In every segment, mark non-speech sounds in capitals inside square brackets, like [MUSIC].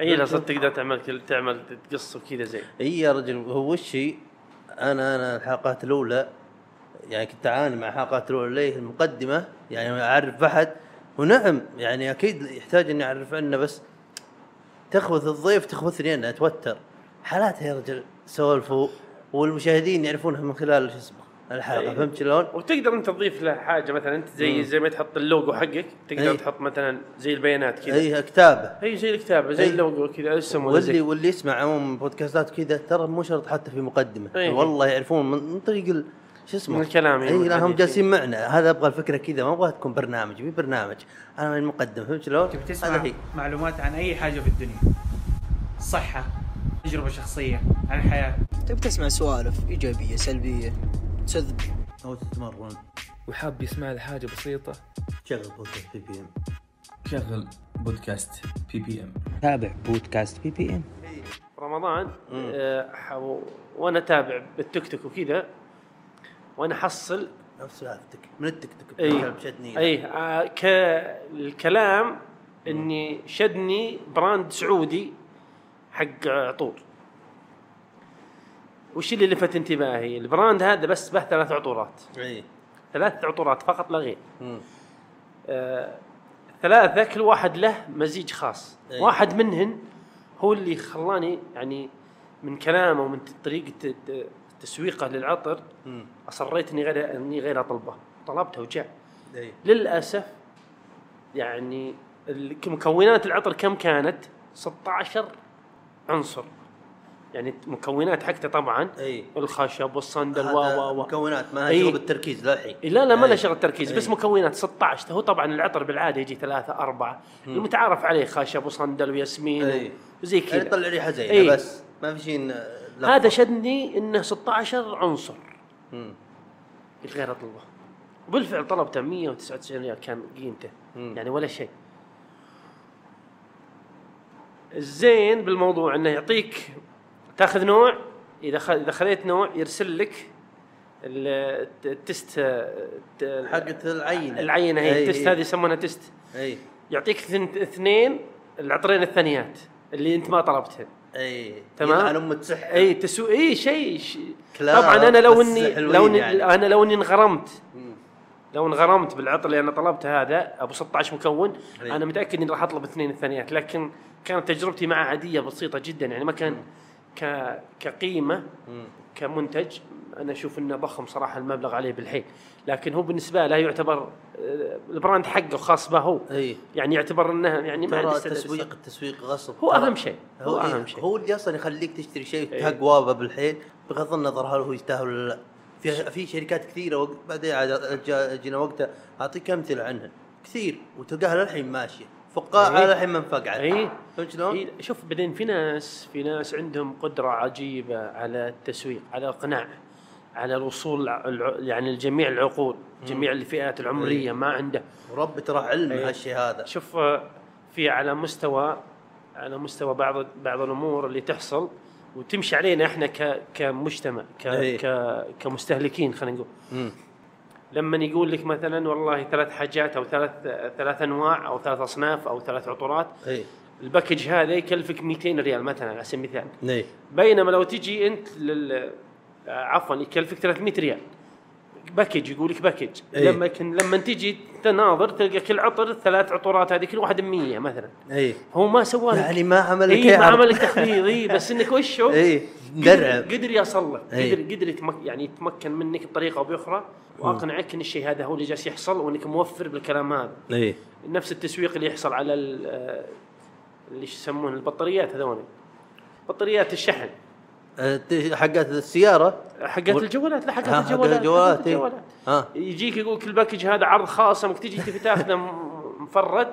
اي لا صرت تقدر تعمل تعمل تقص وكذا زين. اي يا رجل هو وش؟ أنا أنا الحلقات الأولى يعني كنت أعاني مع الحلقات الأولى ليه المقدمة يعني أعرف أحد. ونعم يعني أكيد يحتاج إني أعرف عنه بس تخبث الضيف تخبثني أنا أتوتر. حالاتها يا رجل سولفوا والمشاهدين يعرفونها من خلال شو اسمه الحلقة أي. فهمت شلون؟ وتقدر انت تضيف له حاجة مثلا انت زي مم. زي ما تحط اللوجو حقك تقدر أي. تحط مثلا زي البيانات كذا اي كتابة اي زي الكتابة زي أي. اللوجو كذا اسم ولا واللي واللي يسمع عموما بودكاستات كذا ترى مو شرط حتى في مقدمة أي. والله يعرفون من طريق ال- شو اسمه من الكلام يعني، اي لا هم. جالسين معنا هذا أبغى الفكرة كذا ما أبغى تكون برنامج في برنامج أنا من المقدم فهمت شلون؟ تبي تسمع هي معلومات عن أي حاجة في الدنيا صحة تجربة شخصية عن الحياة تبي تسمع سوالف إيجابية سلبية تكذب أو تتمرن. وحاب يسمع له حاجة بسيطة؟ شغل بودكاست BPM شغل بودكاست BPM تابع بودكاست بي بي ام رمضان آه وأنا اتابع بالتيك توك وكذا وأنا احصل نفس سالفتك من التيك توك اي شدني. إي آه كالكلام إني شدني brand سعودي حق عطور. وش اللي لفت انتباهي؟ ال brand هذا بس به ثلاث عطورات. إي. ثلاث عطورات فقط لا غير. آه ثلاثة كل واحد له مزيج خاص. أي. واحد منهن هو اللي خلاني يعني من كلامه ومن طريقة ت- تسويقه للعطر مم. أصريت إني غير إني غير أطلبه. طلبته وجاء إي. للأسف يعني مكونات العطر كم كانت؟ 16 عنصر. يعني مكونات حقته طبعا إي الخشب والصندل و و و مكونات ما. لها شغل التركيز للحين لا لا ما له. شغل تركيز بس. مكونات 16 هو طبعا العطر بالعادة يجي ثلاثة أربعة المتعارف عليه خشب وصندل وياسمين. وزي يعني كذا يطلع ريحة زينة. بس ما في شيء. هذا شدني إنه 16 عنصر مم. قلت غير اطلبه وبالفعل طلبته 199 ريال كان قيمته. يعني ولا شيء الزين بالموضوع إنه يعطيك تاخذ نوع إذا. إذا خذيت نوع يرسل لك ال- ال test الت- حقت العينة العينة هي. ال test هذه يسمونها test إي يعطيك اثن- اثنين العطرين الثانيات اللي أنت ما طلبتهن إي تمام. ام إي تسو إي شيء طبعا أنا لو إني لو إني يعني. أنا لو إني انغرمت. لو انغرمت بالعطر اللي أنا طلبته هذا أبو 16 مكون أي. أنا متأكد إني راح أطلب اثنين الثانيات لكن كانت تجربتي معه عادية بسيطة جدا يعني ما كان ك... كقيمة. كمنتج. أنا أشوف إنه ضخم صراحة المبلغ عليه بالحيل لكن هو بالنسبة له يعتبر آه، البراند حقه خاص به هو. يعني يعتبر إنه يعني ما عنده التسويق التسويق غصب هو. أهم شيء هو هو أهم شيء. هو اللي أصلا يخليك تشتري شيء إيه. تهقوابه بالحيل بغض النظر هل هو يستاهل ولا لا. في في شركات كثيرة وق- بعدين عاد جينا وقتها أعطيك أمثلة عنها. كثير وتلقاها للحين ماشية. فقاعة إيه. للحين ما انفقعت اي فهمت شلون؟ إيه، شوف بعدين في ناس في ناس عندهم قدرة عجيبة على التسويق على الاقناع على الوصول يعني لجميع العقول جميع الفئات العمرية ما عنده ورب ترى علم إيه. هالشيء هذا شوف في على مستوى على مستوى بعض بعض الأمور اللي تحصل وتمشي علينا إحنا كمجتمع ك إيه. ك كمستهلكين خلينا نقول. لما يقول لك مثلا والله ثلاث حاجات أو ثلاث ثلاث أنواع أو ثلاث أصناف أو ثلاث عطورات إي. ال package هذا يكلفك 200 ريال مثلا على سبيل المثال. بينما لو تجي أنت لل عفوا يكلفك 300 ريال. package يقول لك package. إيه. لما كن لما تجي تناظر تلقى كل عطر الثلاث عطورات هذه كل واحد 100 مثلا. اي هو ما سوى يعني ما عمل لك إيه ما. عمل لك تخفيض اي بس إنك وشو؟ اي قدر, قدر يصل لك إيه. قدر قدر يتمك يعني يتمكن منك بطريقة أو بأخرى. وأقنعك إن الشيء هذا هو اللي جالس يحصل وإنك موفر بالكلام هذا. اي نفس التسويق اللي يحصل على آه، اللي يسمون البطاريات هذول. بطاريات الشحن. حقت السيارة حقت وال- الجوالات لا حقت الجوالات حقت إيه. الجوالات ها يجيك يقول كل باكج هذا عرض خاص أمك تجي تبي تاخذه مفرد.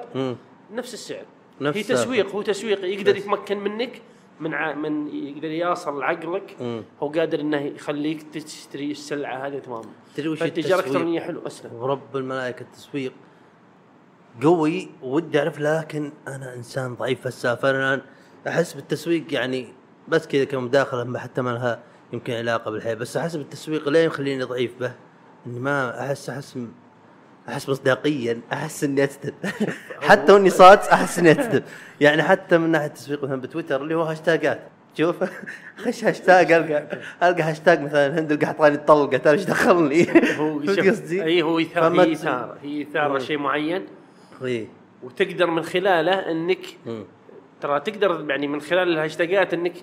نفس السعر نفس هي. تسويق هو تسويق يقدر. يتمكن منك من ع... من يقدر يصل لعقلك. هو قادر إنه يخليك تشتري السلعة هذه تماما تدري وش التسويق؟ الالكترونيه حلو أسلم ورب الملائكة التسويق قوي ودي أعرف لكن أنا إنسان ضعيف في السالفه أنا أحس بالتسويق يعني بس كذا كمداخلة ما حتى ما لها يمكن علاقة بالحياة. بس أحس بالتسويق ليه يخليني ضعيف به. إني ما أحس أحس أحس مصداقيا أحس إني اكتب [LAUGHS] حتى وإني صاد أحس إني اكتب يعني حتى من ناحية التسويق مثلا بتويتر اللي هو هاشتاجات شوف خش هاشتاج ألقى ألقى هاشتاج مثلا هند القى حطاني الطلقة. ترى إيش دخلني؟ هو [LAUGHS] قصدي؟ إي هو فما هي اثاره هي اثاره مم. شيء معين. إيه. وتقدر من خلاله إنك مم. ترى تقدر يعني من خلال الهاشتاجات إنك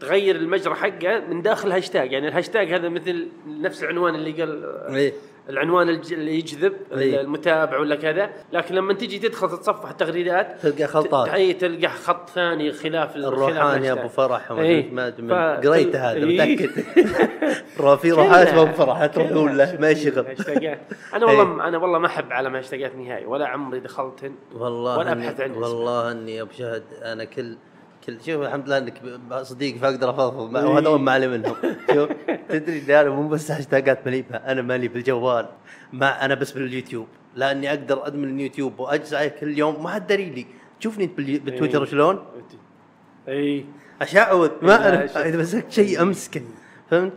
تغير المجرى حقه من داخل الهاشتاج يعني الهاشتاج هذا مثل نفس العنوان اللي قال إيه. العنوان اللي يجذب إيه. المتابع ولا كذا لكن لما تجي تدخل تتصفح التغريدات تلقى خلطات. إي تلقى خط ثاني خلاف ال- خلاف الروحاني. أبو فرح ما ف- قريته هذا. متأكد [LAUGHS] في روحات أبو فرح لا تروحون له ما يشغل أنا والله أنا والله ما أحب علم هاشتاجات نهائي ولا عمري دخلتن والله ولا أبحث عنه والله أني أبو شهد أنا كل كل شوف الحمد لله إنك صديقي فاقدر افضفض معه وهذول ما علي منهم شوف تدري إني أنا مو بس هاشتاجات مالي بها أنا مالي بالجوال. ما أنا بس باليوتيوب. لأني أقدر أدمن اليوتيوب واجلس عليه كل يوم. ما حد داري لي. تشوفني بالتويتر إيه. شلون؟ اي أشعوذ. لا، ما أعرف. إذا مسكت شيء أمسكه. فهمت؟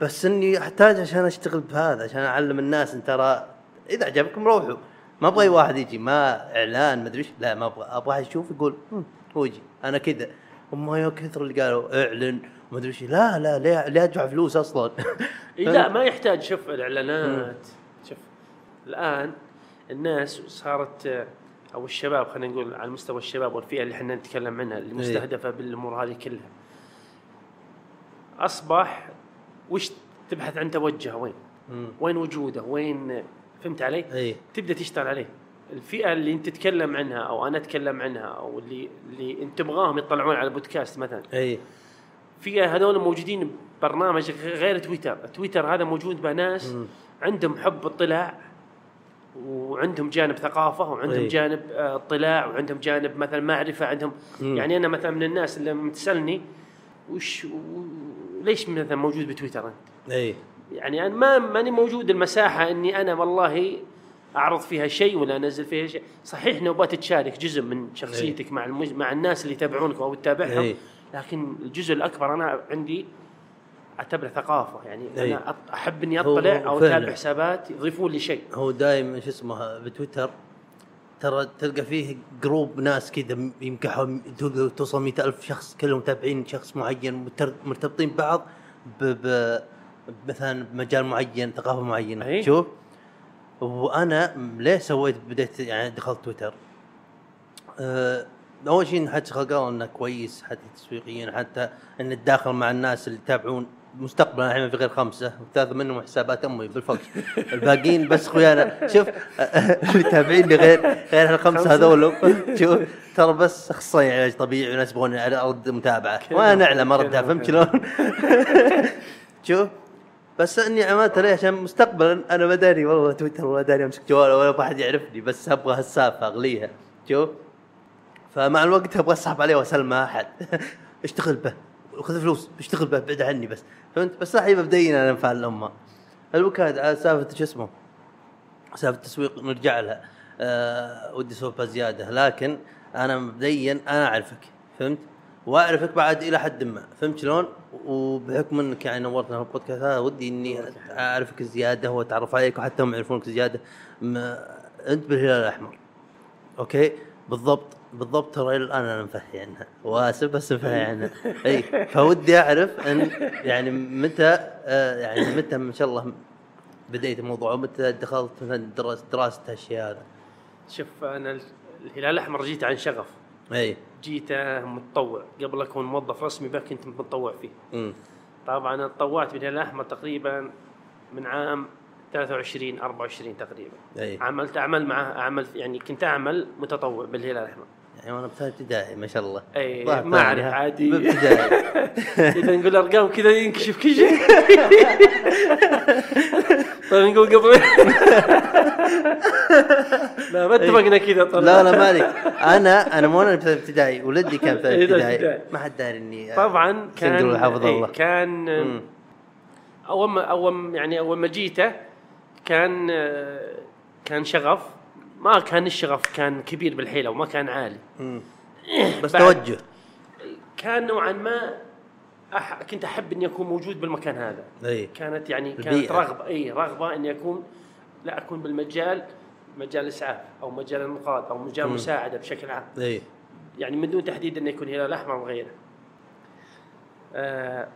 بس إني أحتاج عشان أشتغل بهذا عشان أعلم الناس. إن ترى إذا عجبكم روحوا. ما أبغى أي واحد يجي. ما إعلان ما أدري إيش. لا ما أبغى. أبغى يشوف يقول "هم، هو يجي. أنا كذا. هم يا كثر اللي قالوا إعلن ما أدري إيش. لا لا ليه ليه ادفع فلوس أصلا. [LAUGHS] لا ما يحتاج. شوف الإعلانات. شوف الآن الناس صارت أو الشباب خلينا نقول على مستوى الشباب والفئة اللي إحنا نتكلم عنها اللي مستهدفة بالأمور هذه كلها. أصبح وش تبحث عن توجهه وين؟ مم. وين وجوده؟ وين فهمت علي؟ إي. تبدأ تشتغل عليه. الفئة اللي انت تتكلم عنها أو أنا أتكلم عنها أو اللي اللي انت تبغاهم يطلعون على بودكاست مثلا أي في هذول موجودين برنامج غير تويتر تويتر هذا موجود به ناس مم. عندهم حب اطلاع وعندهم جانب ثقافة وعندهم أي. جانب آه، اطلاع وعندهم جانب مثلا معرفة عندهم مم. يعني أنا مثلا من الناس اللي تسألني وش و- ليش مثلا موجود بتويتر أنت؟ أي يعني أنا ما ماني موجود المساحة إني أنا والله أعرض فيها شيء ولا أنزل فيها شيء، صحيح نوبات تشارك جزء من شخصيتك مع المج... مع الناس اللي يتابعونك أو تتابعهم إيه. لكن الجزء الأكبر أنا عندي أعتبره ثقافة يعني إيه. أنا أط- أحب إني أطلع أو. أتابع حسابات يضيفون لي شيء هو دايم شو اسمه بتويتر ترى تلقى فيه group ناس كذا تلقى توصل مئة ألف شخص كلهم متابعين شخص معين مرتبطين ببعض ب مثلا بمجال معين ثقافة معينة. شوف وأنا ليه سويت بديت يعني دخلت تويتر؟ أه أول شيء حتى قالوا إنه كويس حتى تسويقيا حتى إن الداخل مع الناس اللي يتابعون مستقبلا الحين في غير خمسة وثلاثة منهم حسابات أمي بالفوق [LAUGHS] الباقيين بس اخويانا شوف [LAUGHS] اللي تابعيني غير غير الخمسه هذول. شوف ترى بس أخصائي علاج طبيعي وناس يبغون ارد متابعة. وأنا نعلم اردها كلام فهمت شلون؟ [LAUGHS] شوف بس إني عملتها ليه عشان مستقبلا أنا ما داري والله تويتر ولا داري أمسك جواله ولا أحد يعرفني بس أبغى هالسالفة أغليها. شوف. فمع الوقت أبغى أسحب عليه واسلمه أحد. [LAUGHS] اشتغل به. خذ فلوس. اشتغل به. بعد عني بس. فهمت؟ بس صحيح مبدئيا أنا انفع الأمة. الوكاد على سالفة شو اسمه؟ سالفة التسويق نرجع لها. أه ودي اسولفها زيادة. لكن أنا مبدئيا أنا أعرفك. فهمت؟ وأعرفك بعد إلى حد ما. فهمت شلون؟ وبحكم إنك يعني نورتنا في البودكاست هذا ودي إني أعرفك زيادة وأتعرف عليك وحتى هم يعرفونك زيادة. ما أنت بالهلال الأحمر. okay؟ بالضبط. بالضبط ترى إلى الآن أنا مفهي عنها. وأسف بس مفهي عنها. [LAUGHS] إي فودي أعرف إن يعني متى آه يعني متى ما شاء الله بديت الموضوع ومتى دخلت مثلا دراسه دراسه هالشيء هذا. شوف أنا ال- الهلال الأحمر جيت عن شغف. إي. جيت متطوع. قبل أكون موظف رسمي بقى كنت متطوع فيه. امم طبعا تطوعت بالهلال الاحمر تقريبا من عام 23 24 تقريبا. أي. عملت اعمال معه أعمل يعني كنت أعمل متطوع بالهلال الاحمر يعني وأنا بثاني ابتدائي ما شاء الله. أي ما أعرف؟ عادي. [LAUGHS] إذا نقول أرقام كذا ينكشف كل شيء. [LAUGHS] طيب نقول قبل [LAUGHS] لا ما اتفقنا كذا طبعا لا لا مالك أنا أنا مو أنا بثاني ابتدائي ولدي كان بثاني [LAUGHS] إيه، ابتدائي. ما حد داري إني طبعا كان حفظ إيه، الله. كان. أول ما أول يعني أول ما جيته كان كان شغف ما كان الشغف كان كبير بالحيلة وما كان عالي. [COUGHS] بس توجه كان نوعا ما أح... كنت أحب إني أكون موجود بالمكان هذا أي كانت يعني كانت البيئة. رغبة أي رغبة إني أكون لا أكون بالمجال مجال الاسعاف أو مجال الانقاذ أو مجال المساعده بشكل عام أي يعني من دون تحديد إنه يكون هلال احمر وغيره. آه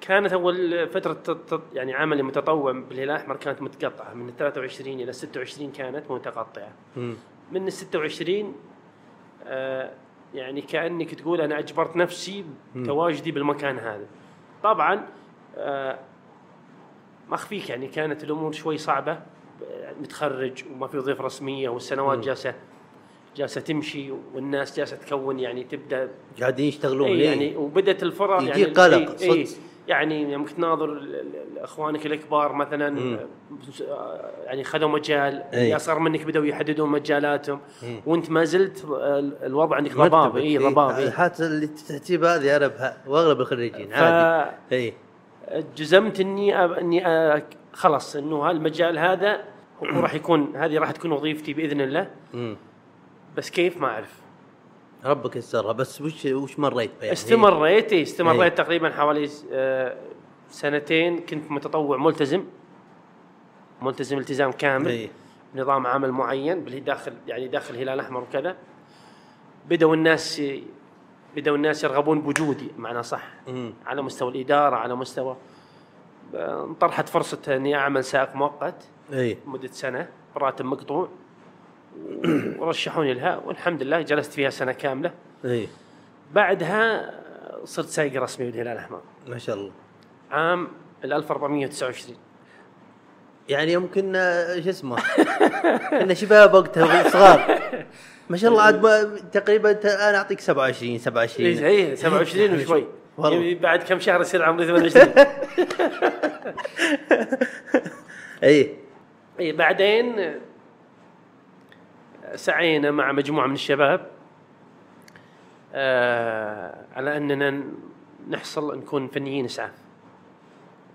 كانت أول فترة يعني عملي متطوع بالهلال الاحمر كانت متقطعة من 23 إلى 26 كانت متقطعه. مم. من ال 26 آه يعني كأنك تقول أنا أجبرت نفسي تواجدي بالمكان هذا. طبعا آه ما أخفيك يعني كانت الأمور شوي صعبة متخرج وما في وظيفه رسمية والسنوات جالسة جالسة تمشي والناس جالسة تكون يعني تبدأ قاعدين يشتغلون اي إيه. يعني وبدأت يجيك يعني قلق، إي إي صدق. يعني يوم تناظر ال- اخوانك الكبار مثلا آه، يعني خذوا مجال إي. اللي اصغر منك بدأوا يحددون مجالاتهم وانت ما زلت ال- الوضع عندك. ضباب اي إيه. ضباب. حتى اللي تحتيب هذه أنا وأغلب الخريجين عادي اي جزمت إني أب... إني أ... خلاص إنه هالمجال هذا هو راح يكون هذه راح تكون وظيفتي بإذن الله مم. بس كيف ما أعرف ربك يسرها. بس وش وش مريت بها؟ يعني استمريت إيه، استمريت إيه. تقريبا حوالي آه، سنتين. كنت متطوع ملتزم. ملتزم التزام كامل. إيه. نظام عمل معين باللي داخل يعني داخل الهلال الأحمر وكذا. بدأوا الناس بدأوا الناس يرغبون بوجودي معنى صح. مم. على مستوى الإدارة على مستوى آه، انطرحت فرصة إني أعمل سائق مؤقت. اي مده سنة براتب مقطوع. ورشحوني لها والحمد لله جلست فيها سنة كاملة. إي. بعدها صرت سايق رسمي بالهلال الأحمر. ما شاء الله. عام ال 1429 يعني يمكن آه، شو اسمه؟ [LAUGHS] كنا شباب وقتها صغار ما شاء الله عاد تقريبا أنا أعطيك 27 27 اي اي 27 وشوي. والله. يعني بعد كم شهر يصير عمري 28 [LAUGHS] إي. إي بعدين سعينا مع مجموعة من الشباب آه على أننا نحصل نكون فنيين إسعاف.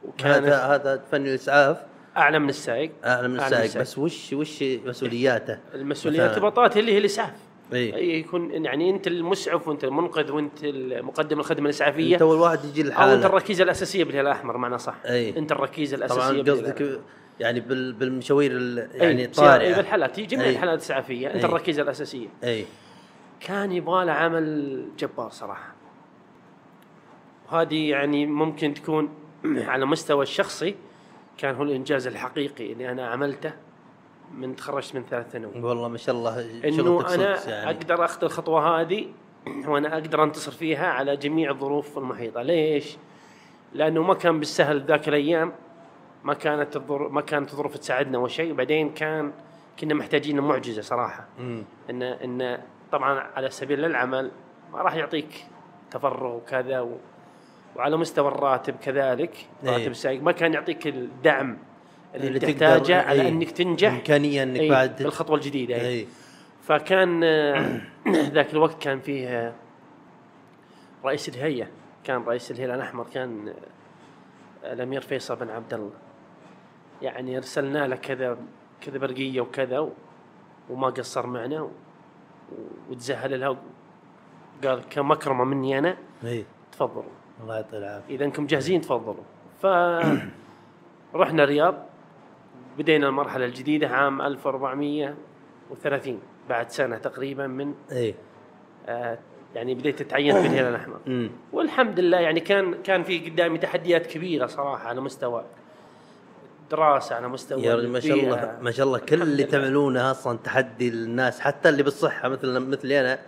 وكان هذا هذا فن الإسعاف؟ أعلى من السائق. أعلى من أعلى من السائق. بس وش وش مسؤولياته؟ المسؤوليه مثلاً. ارتباطات اللي هي الإسعاف. إي. يكون يعني أنت المسعف وأنت المنقذ وأنت مقدم الخدمة الإسعافية. أنت اول واحد يجي أو أنت الركيزة الأساسية بالهلال الأحمر معنى صح. أي. أنت الركيزة طبعا الأساسية بالهلال قصدك يعني بال- بالمشاوير. يعني الطارئه اي بالحالات هي جميع. الحالات الاسعافيه أنت. الركيزة الأساسية أي كان يبغى له عمل جبار صراحة وهذه يعني ممكن تكون [CLEARS THROAT] على مستوى الشخصي كان هو الإنجاز الحقيقي اللي أنا عملته من تخرجت من ثالث ثانوي والله ما شاء الله إنه أنا يعني أقدر أخذ الخطوة هذه [CLEARS THROAT] وأنا أقدر أنتصر فيها على جميع الظروف المحيطة، ليش؟ لأنه ما كان بالسهل ذاك الأيام ما كانت الظروف ما كانت الظروف تساعدنا وشيء وبعدين كان كنا محتاجين معجزة صراحة. مم. ان إن طبعا على سبيل العمل ما راح يعطيك تفرغ وكذا و وعلى مستوى الراتب كذلك. إيه. راتب السائق ما كان يعطيك الدعم اللي, اللي تحتاجه على إيه. إنك تنجح. إمكانية إنك إيه، بعد بالخطوة الجديدة. إيه. اي فكان [CLEARS THROAT] ذاك الوقت كان فيه رئيس الهيئة. كان رئيس الهلال الأحمر. كان الأمير فيصل بن عبد الله. يعني ارسلنا له كذا كذا برقية وكذا وما قصر معنا وتزهل لها قال كمكرمة مني أنا إي. تفضلوا. الله يعطيه العافية. إذا إنكم جاهزين تفضلوا. ف رحنا الرياض بدينا المرحلة الجديدة عام 1430 بعد سنة تقريبا من إي. آه يعني بديت اتعين في الهلال [COUGHS] الاحمر والحمد لله يعني كان كان في قدامي تحديات كبيرة صراحة على مستوى دراسة على مستوى يا رجل ما شاء الله. ما شاء الله كل اللي. تعملونه أصلا تحدي للناس حتى اللي بالصحة مثل مثلي أنا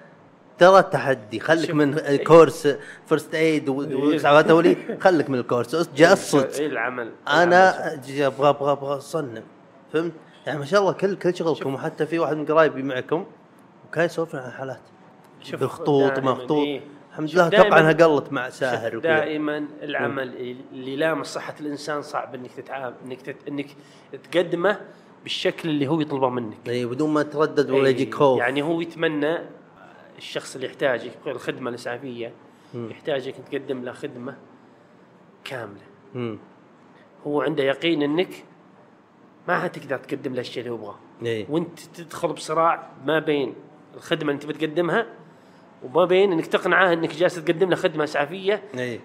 ترى تحدي خليك. من course first aid واسعافات اولي خليك من ال course جسد اي العمل أنا أبغى أبغى أبغى اصنم فهمت؟ يعني ما شاء الله كل كل شغلكم وحتى في واحد من قرايبي معكم وكان يسولفنا عن حالات بخطوط مخطوط إيه. الحمد لله طبعا قلت مع ساهر دائما العمل اللي يلامس صحه الإنسان صعب إنك تتعامل إنك تت... إنك تقدمه بالشكل اللي هو يطلبه منك. إي بدون ما تردد ولا يجيك خوف. يعني هو يتمنى الشخص اللي يحتاجك الخدمة الإسعافية مم. يحتاجك تقدم له خدمة كاملة. امم هو عنده يقين إنك ما حتقدر تقدم له الشيء اللي يبغاه. وأنت تدخل بصراع ما بين الخدمة اللي أنت بتقدمها وما بين إنك تقنعه إنك جالس تقدم له خدمة إسعافية إي.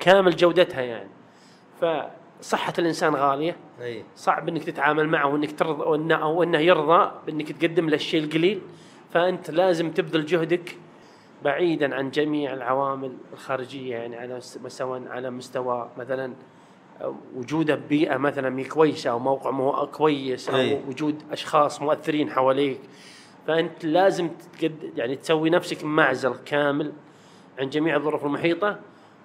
كامل جودتها يعني. صحه الإنسان غالية. إي. صعب إنك تتعامل معه وإنك ترضى وانه أو إنه يرضى بإنك تقدم له الشيء القليل. فأنت لازم تبذل جهدك بعيدا عن جميع العوامل الخارجية يعني على سواء على مستوى مثلا وجوده ببيئة مثلا كويسة أو موقع مو كويس أو أي. وجود أشخاص مؤثرين حواليك. فأنت لازم تقد يعني تسوي نفسك معزل كامل عن جميع الظروف المحيطة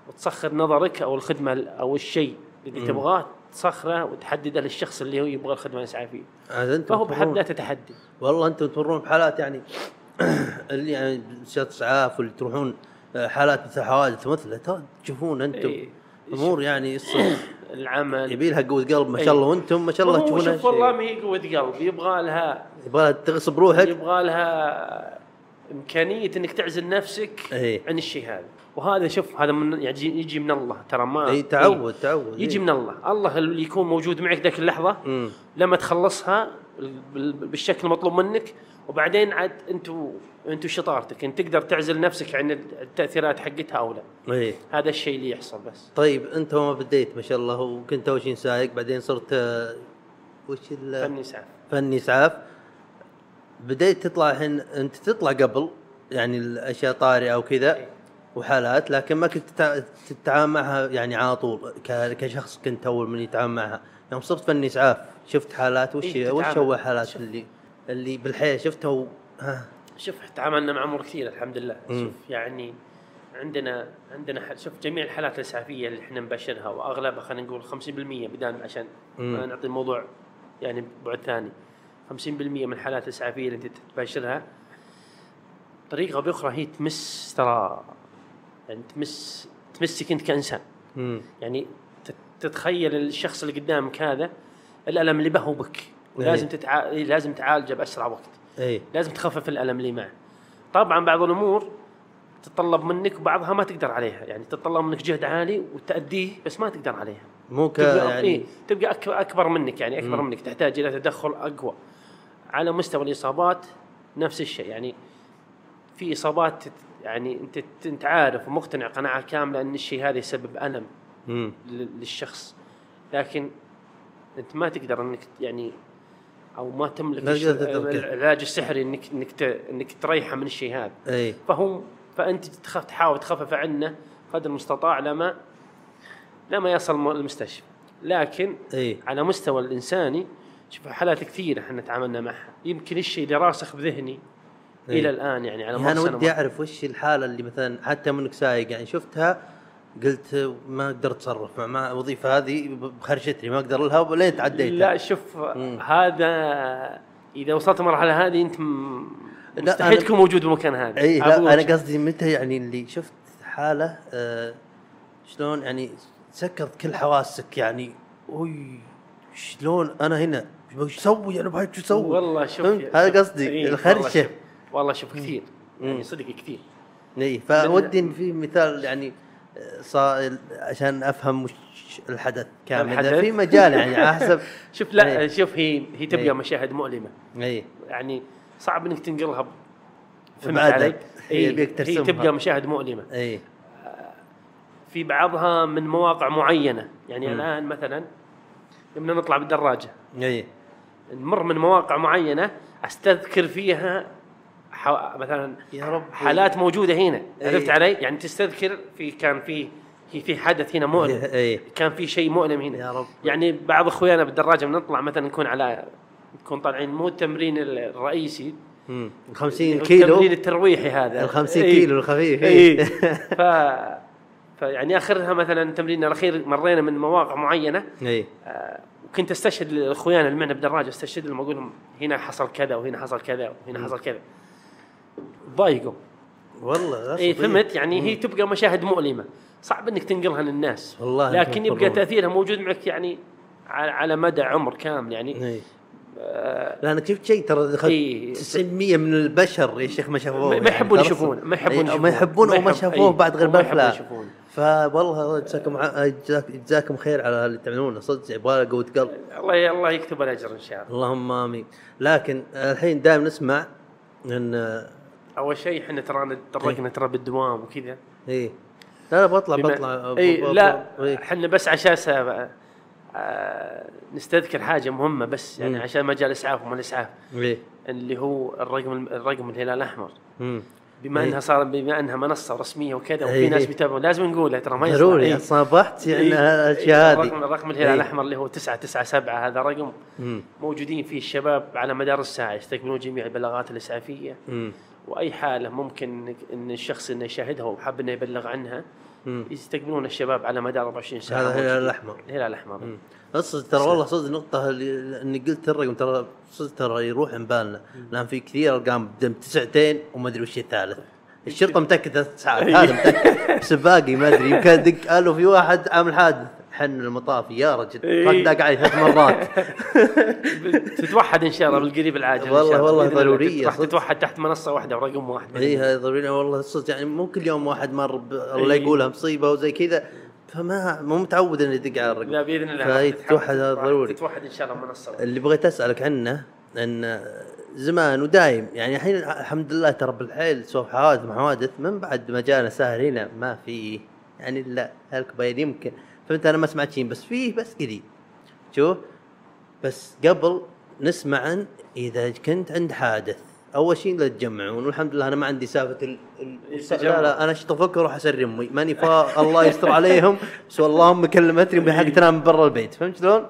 وتسخر نظرك أو الخدمة ال- أو الشيء اللي تبغاه تسخره وتحدده للشخص اللي هو يبغى الخدمة يسعى فيه. فهو بحد ذاته تحدي. والله أنتم تمرون بحالات يعني [COUGHS] اللي يعني شات إسعاف واللي تروحون آه، حالات مثل حوادث مثل تشوفون أنتم إيه. أمور يعني العمل. يبي لها قوة قلب ما شاء إيه. الله وأنتم ما شاء الله هو تشوفونها شوف والله ما هي قوة قلب يبغى لها يبغى لها تغصب روحك. يبغى لها إمكانية إنك تعزل نفسك إيه. عن الشيء هذا. وهذا شوف هذا من يعني يجي- من الله ترى ما اي تعود تعود يجي من الله. الله اللي يكون موجود معك ذاك اللحظة لما تخلصها بال- بالشكل المطلوب منك وبعدين عاد أنتوا أنتوا شطارتك انت تقدر تعزل نفسك عن التأثيرات حقتها أو لا. اي هذا الشيء اللي يحصل بس. طيب انت ما بديت ما شاء الله وكنت أول شيء سايق بعدين صرت وش ال- فني سعف. فني اسعاف بديت تطلع الحين انت تطلع قبل يعني الأشياء طارئة أو كذا وحالات لكن ما كنت تتع- تتعامل معها يعني على طول ك- كشخص كنت أول من يتعامل معها. يوم صرت فني اسعاف شفت حالات وش إيه، وش. هو حالات. اللي اللي بالحياة؟ شفتها و... ها. شوف تعاملنا مع أمور كثيرة الحمد لله مم. شوف يعني عندنا عندنا شوف جميع الحالات الإسعافية اللي إحنا نبشرها وأغلبها خلينا نقول 50% بدال عشان ما. نعطي الموضوع يعني بعد ثاني 50% من الحالات الإسعافية اللي أنت تباشرها بطريقه أو بأخرى هي تمس ترى يعني تمس تمسك أنت كإنسان يعني تت- تتخيل الشخص اللي قدامك هذا الألم اللي به بك ولازم إيه. تتع... لازم تعالجه بأسرع وقت اي لازم تخفف الألم اللي معه طبعا بعض الأمور تتطلب منك وبعضها ما تقدر عليها. يعني تتطلب منك جهد عالي وتأديه بس ما تقدر عليها. مو ك تبقى يعني إيه. تبقى أكبر منك يعني أكبر مم. منك. تحتاج إلى تدخل أقوى. على مستوى الإصابات نفس الشيء. يعني في إصابات يعني أنت أنت عارف ومقتنع قناعة كاملة إن الشيء هذا يسبب ألم لل- للشخص. لكن أنت ما تقدر إنك يعني أو ما تملك. العلاج السحري انك إنك إنك تريحه من الشيء هذا أي فهم فأنت تخاف تحاول تخفف عنه قدر المستطاع لما لما يصل المستشفى لكن أي على مستوى الإنساني شوف حالات كثيرة إحنا تعاملنا معها يمكن الشيء اللي راسخ بذهني إيه. إلى الآن يعني على يعني أنا. ودي أعرف وش الحالة اللي مثلا حتى منك سايق يعني شفتها قلت ما أقدر أتصرف مع, الوظيفه هذه بخرشتني ما أقدر لها ولين تعديتها. لا شوف مم. هذا إذا وصلت المرحله هذه أنت مستحيل تكون موجود بمكان هذا. اي لا أنا وجه. قصدي متى يعني اللي شفت حالة آه شلون يعني سكرت كل حواسك يعني وي شلون أنا هنا؟ وش أسوي أنا بعد شو أسوي والله شوف هذا قصدي إيه، الخرشة. والله شوف كثير. يعني. صدق كثير. اي فودي في مثال يعني صار عشان أفهم وش الحدث كامل الحدث؟ في مجال يعني على حسب [LAUGHS] شوف لا إيه. شوف هي هي تبقى إيه. مشاهد مؤلمة اي يعني صعب إنك تنقلها فهمت. علي؟ هي إيه، يبيك هي. تبقى مشاهد مؤلمة اي في بعضها من مواقع معينة يعني مم. الآن مثلا يوم نطلع بالدراجة اي نمر من مواقع معينة أستذكر فيها مثلا يا رب حالات موجودة هنا إيه. عرفت علي؟ يعني تستذكر في كان في في حدث هنا مؤلم. [LAUGHS] اي كان في شيء مؤلم هنا. يا رب. يعني بعض اخويانا بالدراجة بنطلع مثلا نكون على نكون طالعين مو التمرين الرئيسي. اللي 50 هو كيلو. التمرين الترويحي هذا. [LAUGHS] ال 50 إيه. كيلو الخفيف اي [LAUGHS] ف فيعني آخرها مثلا تمريننا الأخير مرينا من مواقع معينة. اي آه، وكنت أستشهد اخويانا اللي معنا بالدراجة أستشهد لهم أقول لهم هنا حصل كذا وهنا حصل كذا وهنا حصل كذا. ضايقوا والله اي. فهمت؟ يعني هي مم. تبقى مشاهد مؤلمة. صعب إنك تنقلها للناس. والله لكن يبقى تضرون. تأثيرها موجود معك يعني على على مدى عمر كامل يعني. اي آه، لا أنا شفت شيء ترى إيه. 90% من البشر يا شيخ ما شافوه ما يعني يحبون ترى يشوفون ما يحبون إيه، يشوفون. ما يحبون أو ما يحب- شافوه إيه، بعد غير وما يحبون بالافلام فوالله جزاكم جزاكم خير على اللي تعملونه. صدق يبغى قوة قلب. الله الله يكتب الأجر إن شاء الله. اللهم آمين. لكن الحين دائما نسمع إن أول شيء إحنا ترى تطرقنا ترى بالدوام وكذا اي لا بطلع بما- بطلع اي لا إيه. إحنا بس عشان آه نستذكر حاجة مهمة بس يعني مم. عشان مجال الاسعاف وما الاسعاف إيه اللي هو الرقم الرقم الهلال الأحمر مم. بما إيه. انها صار بما إنها منصة رسمية وكذا إيه. وفي ناس بيتابعون لازم نقولها ترى ما. ضروري إيه. صابحت يعني إيه. الأشياء هذه الرقم الرقم الهلال إيه. الأحمر اللي هو 997 هذا رقم مم. موجودين فيه الشباب على مدار الساعة يستقبلون جميع البلاغات الإسعافية مم. وأي حالة ممكن إن الشخص إنه يشاهدها وحاب إنه يبلغ عنها مم. يستقبلون الشباب على مدار 24 ساعة. هذا الهلال. الأحمر. الهلال الأحمر. أصلا ترى والله صدق نقطة اللي إني قلت الرقم ترى صدق ترى يروح من بالنا. لأن في كثير ارقام بدم تسعتين وما أدري وش الثالث. الشرطة متأكد ثلاث ساعات. [LAUGHS] هذا متأكد. بس الباقي ما أدري. يمكن أدق قالوا في واحد عامل حادث حن المطافي يا رجل إيه. دق علي ثلاث مرات [LAUGHS] تتوحد إن شاء الله بالقريب العاجل والله-. والله ضرورية راح. تتوحد تحت منصة واحدة ورقم واحد اي الله. هذا ضروري والله صدق يعني مو كل يوم واحد مر الله إيه. يقولها مصيبة وزي كذا فما مو متعود إنه يدق على الرقم لا بإذن الله تتوحد هذا ضروري تتوحد إن شاء الله منصة. اللي بغيت أسألك عنه أن زمان ودايم يعني الحين الحمد لله ترى بالحيل سوف حوادث مع حوادث من بعد ما جانا سهر هنا ما في يعني إلا هالكباير يمكن فهمت أنا ما سمعت شيء بس فيه بس قليل شوف بس قبل نسمع عن إذا كنت عند حادث. أول شيء لا تجمعون والحمد لله أنا ما عندي سالفة ال... ال... لا لا أنا شفت أفكر أروح أسري أمي. ماني فا الله يستر عليهم. بس اللهم كلمتني بحق تنام برا البيت. فهمت شلون؟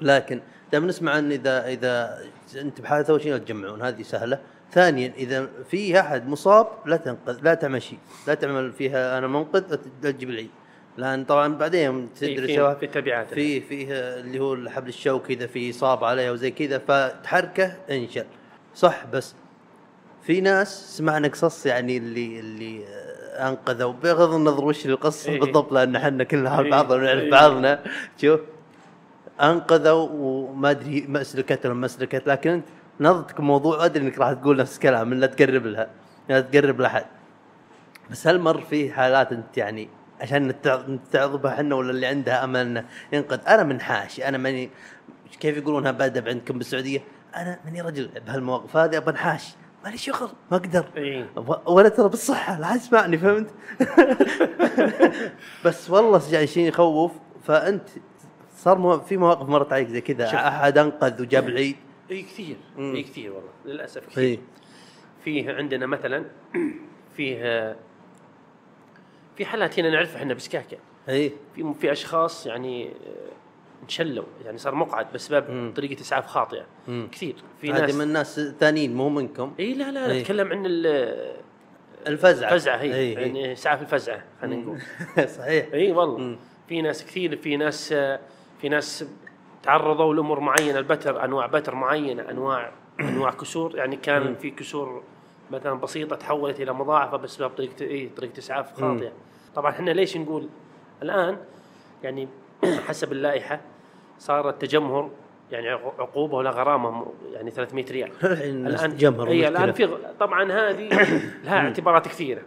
لكن دائما نسمع ان إذا إذا أنت بحاله أول شيء لا تجمعون. هذه سهلة. ثانيا إذا في أحد مصاب لا تنقذ لا تعمل شيء. لا تعمل فيها أنا منقذ لا تجيب العيد. لأن طبعا بعدين في- تدري في- سواء في تبعات في فيه اللي هو الحبل الشوكي اذا في اصابه عليها وزي كذا فتحركه انشل صح بس في ناس سمعنا قصص يعني اللي اللي أنقذوا بغض النظر وش القصة إيه. بالضبط لأن إحنا كلنا إيه. بعضنا ونعرف إيه. بعضنا شوف أنقذوا وما أدري مسلكت ولا ما مسلكت لكن نظرتك موضوع أدري إنك راح تقول نفس الكلام لا تقرب لها لا تقرب لأحد بس هل مر في حالات أنت يعني عشان نتع- نتعظبها إحنا ولا اللي عندها امل انه ينقذ أنا من حاشي. أنا ماني كيف يقولونها بادب عندكم بالسعودية؟ أنا ماني رجل بهالمواقف هذه ابى انحاش مالي شغل ما أقدر. ولا ترى بالصحة لا تسمعني فهمت؟ [LAUGHS] بس والله يعني شيء يخوف. فأنت صار في مواقف مرت عليك زي كذا. أحد أنقذ وجاب العيد؟ إي كثير. إي كثير والله للأسف كثير. فيه عندنا مثلا [CLEARS THROAT] فيه في حالات هنا نعرفها إحنا بسكاكة إي في في أشخاص يعني آه، انشلوا يعني صار مقعد بسبب مم. طريقة إسعاف خاطئة مم. كثير في هذه ناس من الناس الثانيين مو منكم إي لا لا. نتكلم عن ال- الفزعة الفزعة هي. يعني إسعاف الفزعة خلينا نقول [LAUGHS] صحيح إي والله مم. في ناس كثير في ناس آه، في ناس تعرضوا لأمور معينة البتر أنواع بتر معينة أنواع أنواع كسور يعني كان مم. في كسور مثلا بسيطة تحولت إلى مضاعفة بسبب طريقه اي طريقه اسعاف خاطئة طبعا إحنا ليش نقول الآن يعني [CLEARS THROAT] حسب اللائحة صار التجمهر يعني عق- عقوبة ولا غرامة يعني 300 ريال [LAUGHS] الآن تجمهر اي. الآن في طبعا هذه [COUGHS] لها اعتبارات كثيرة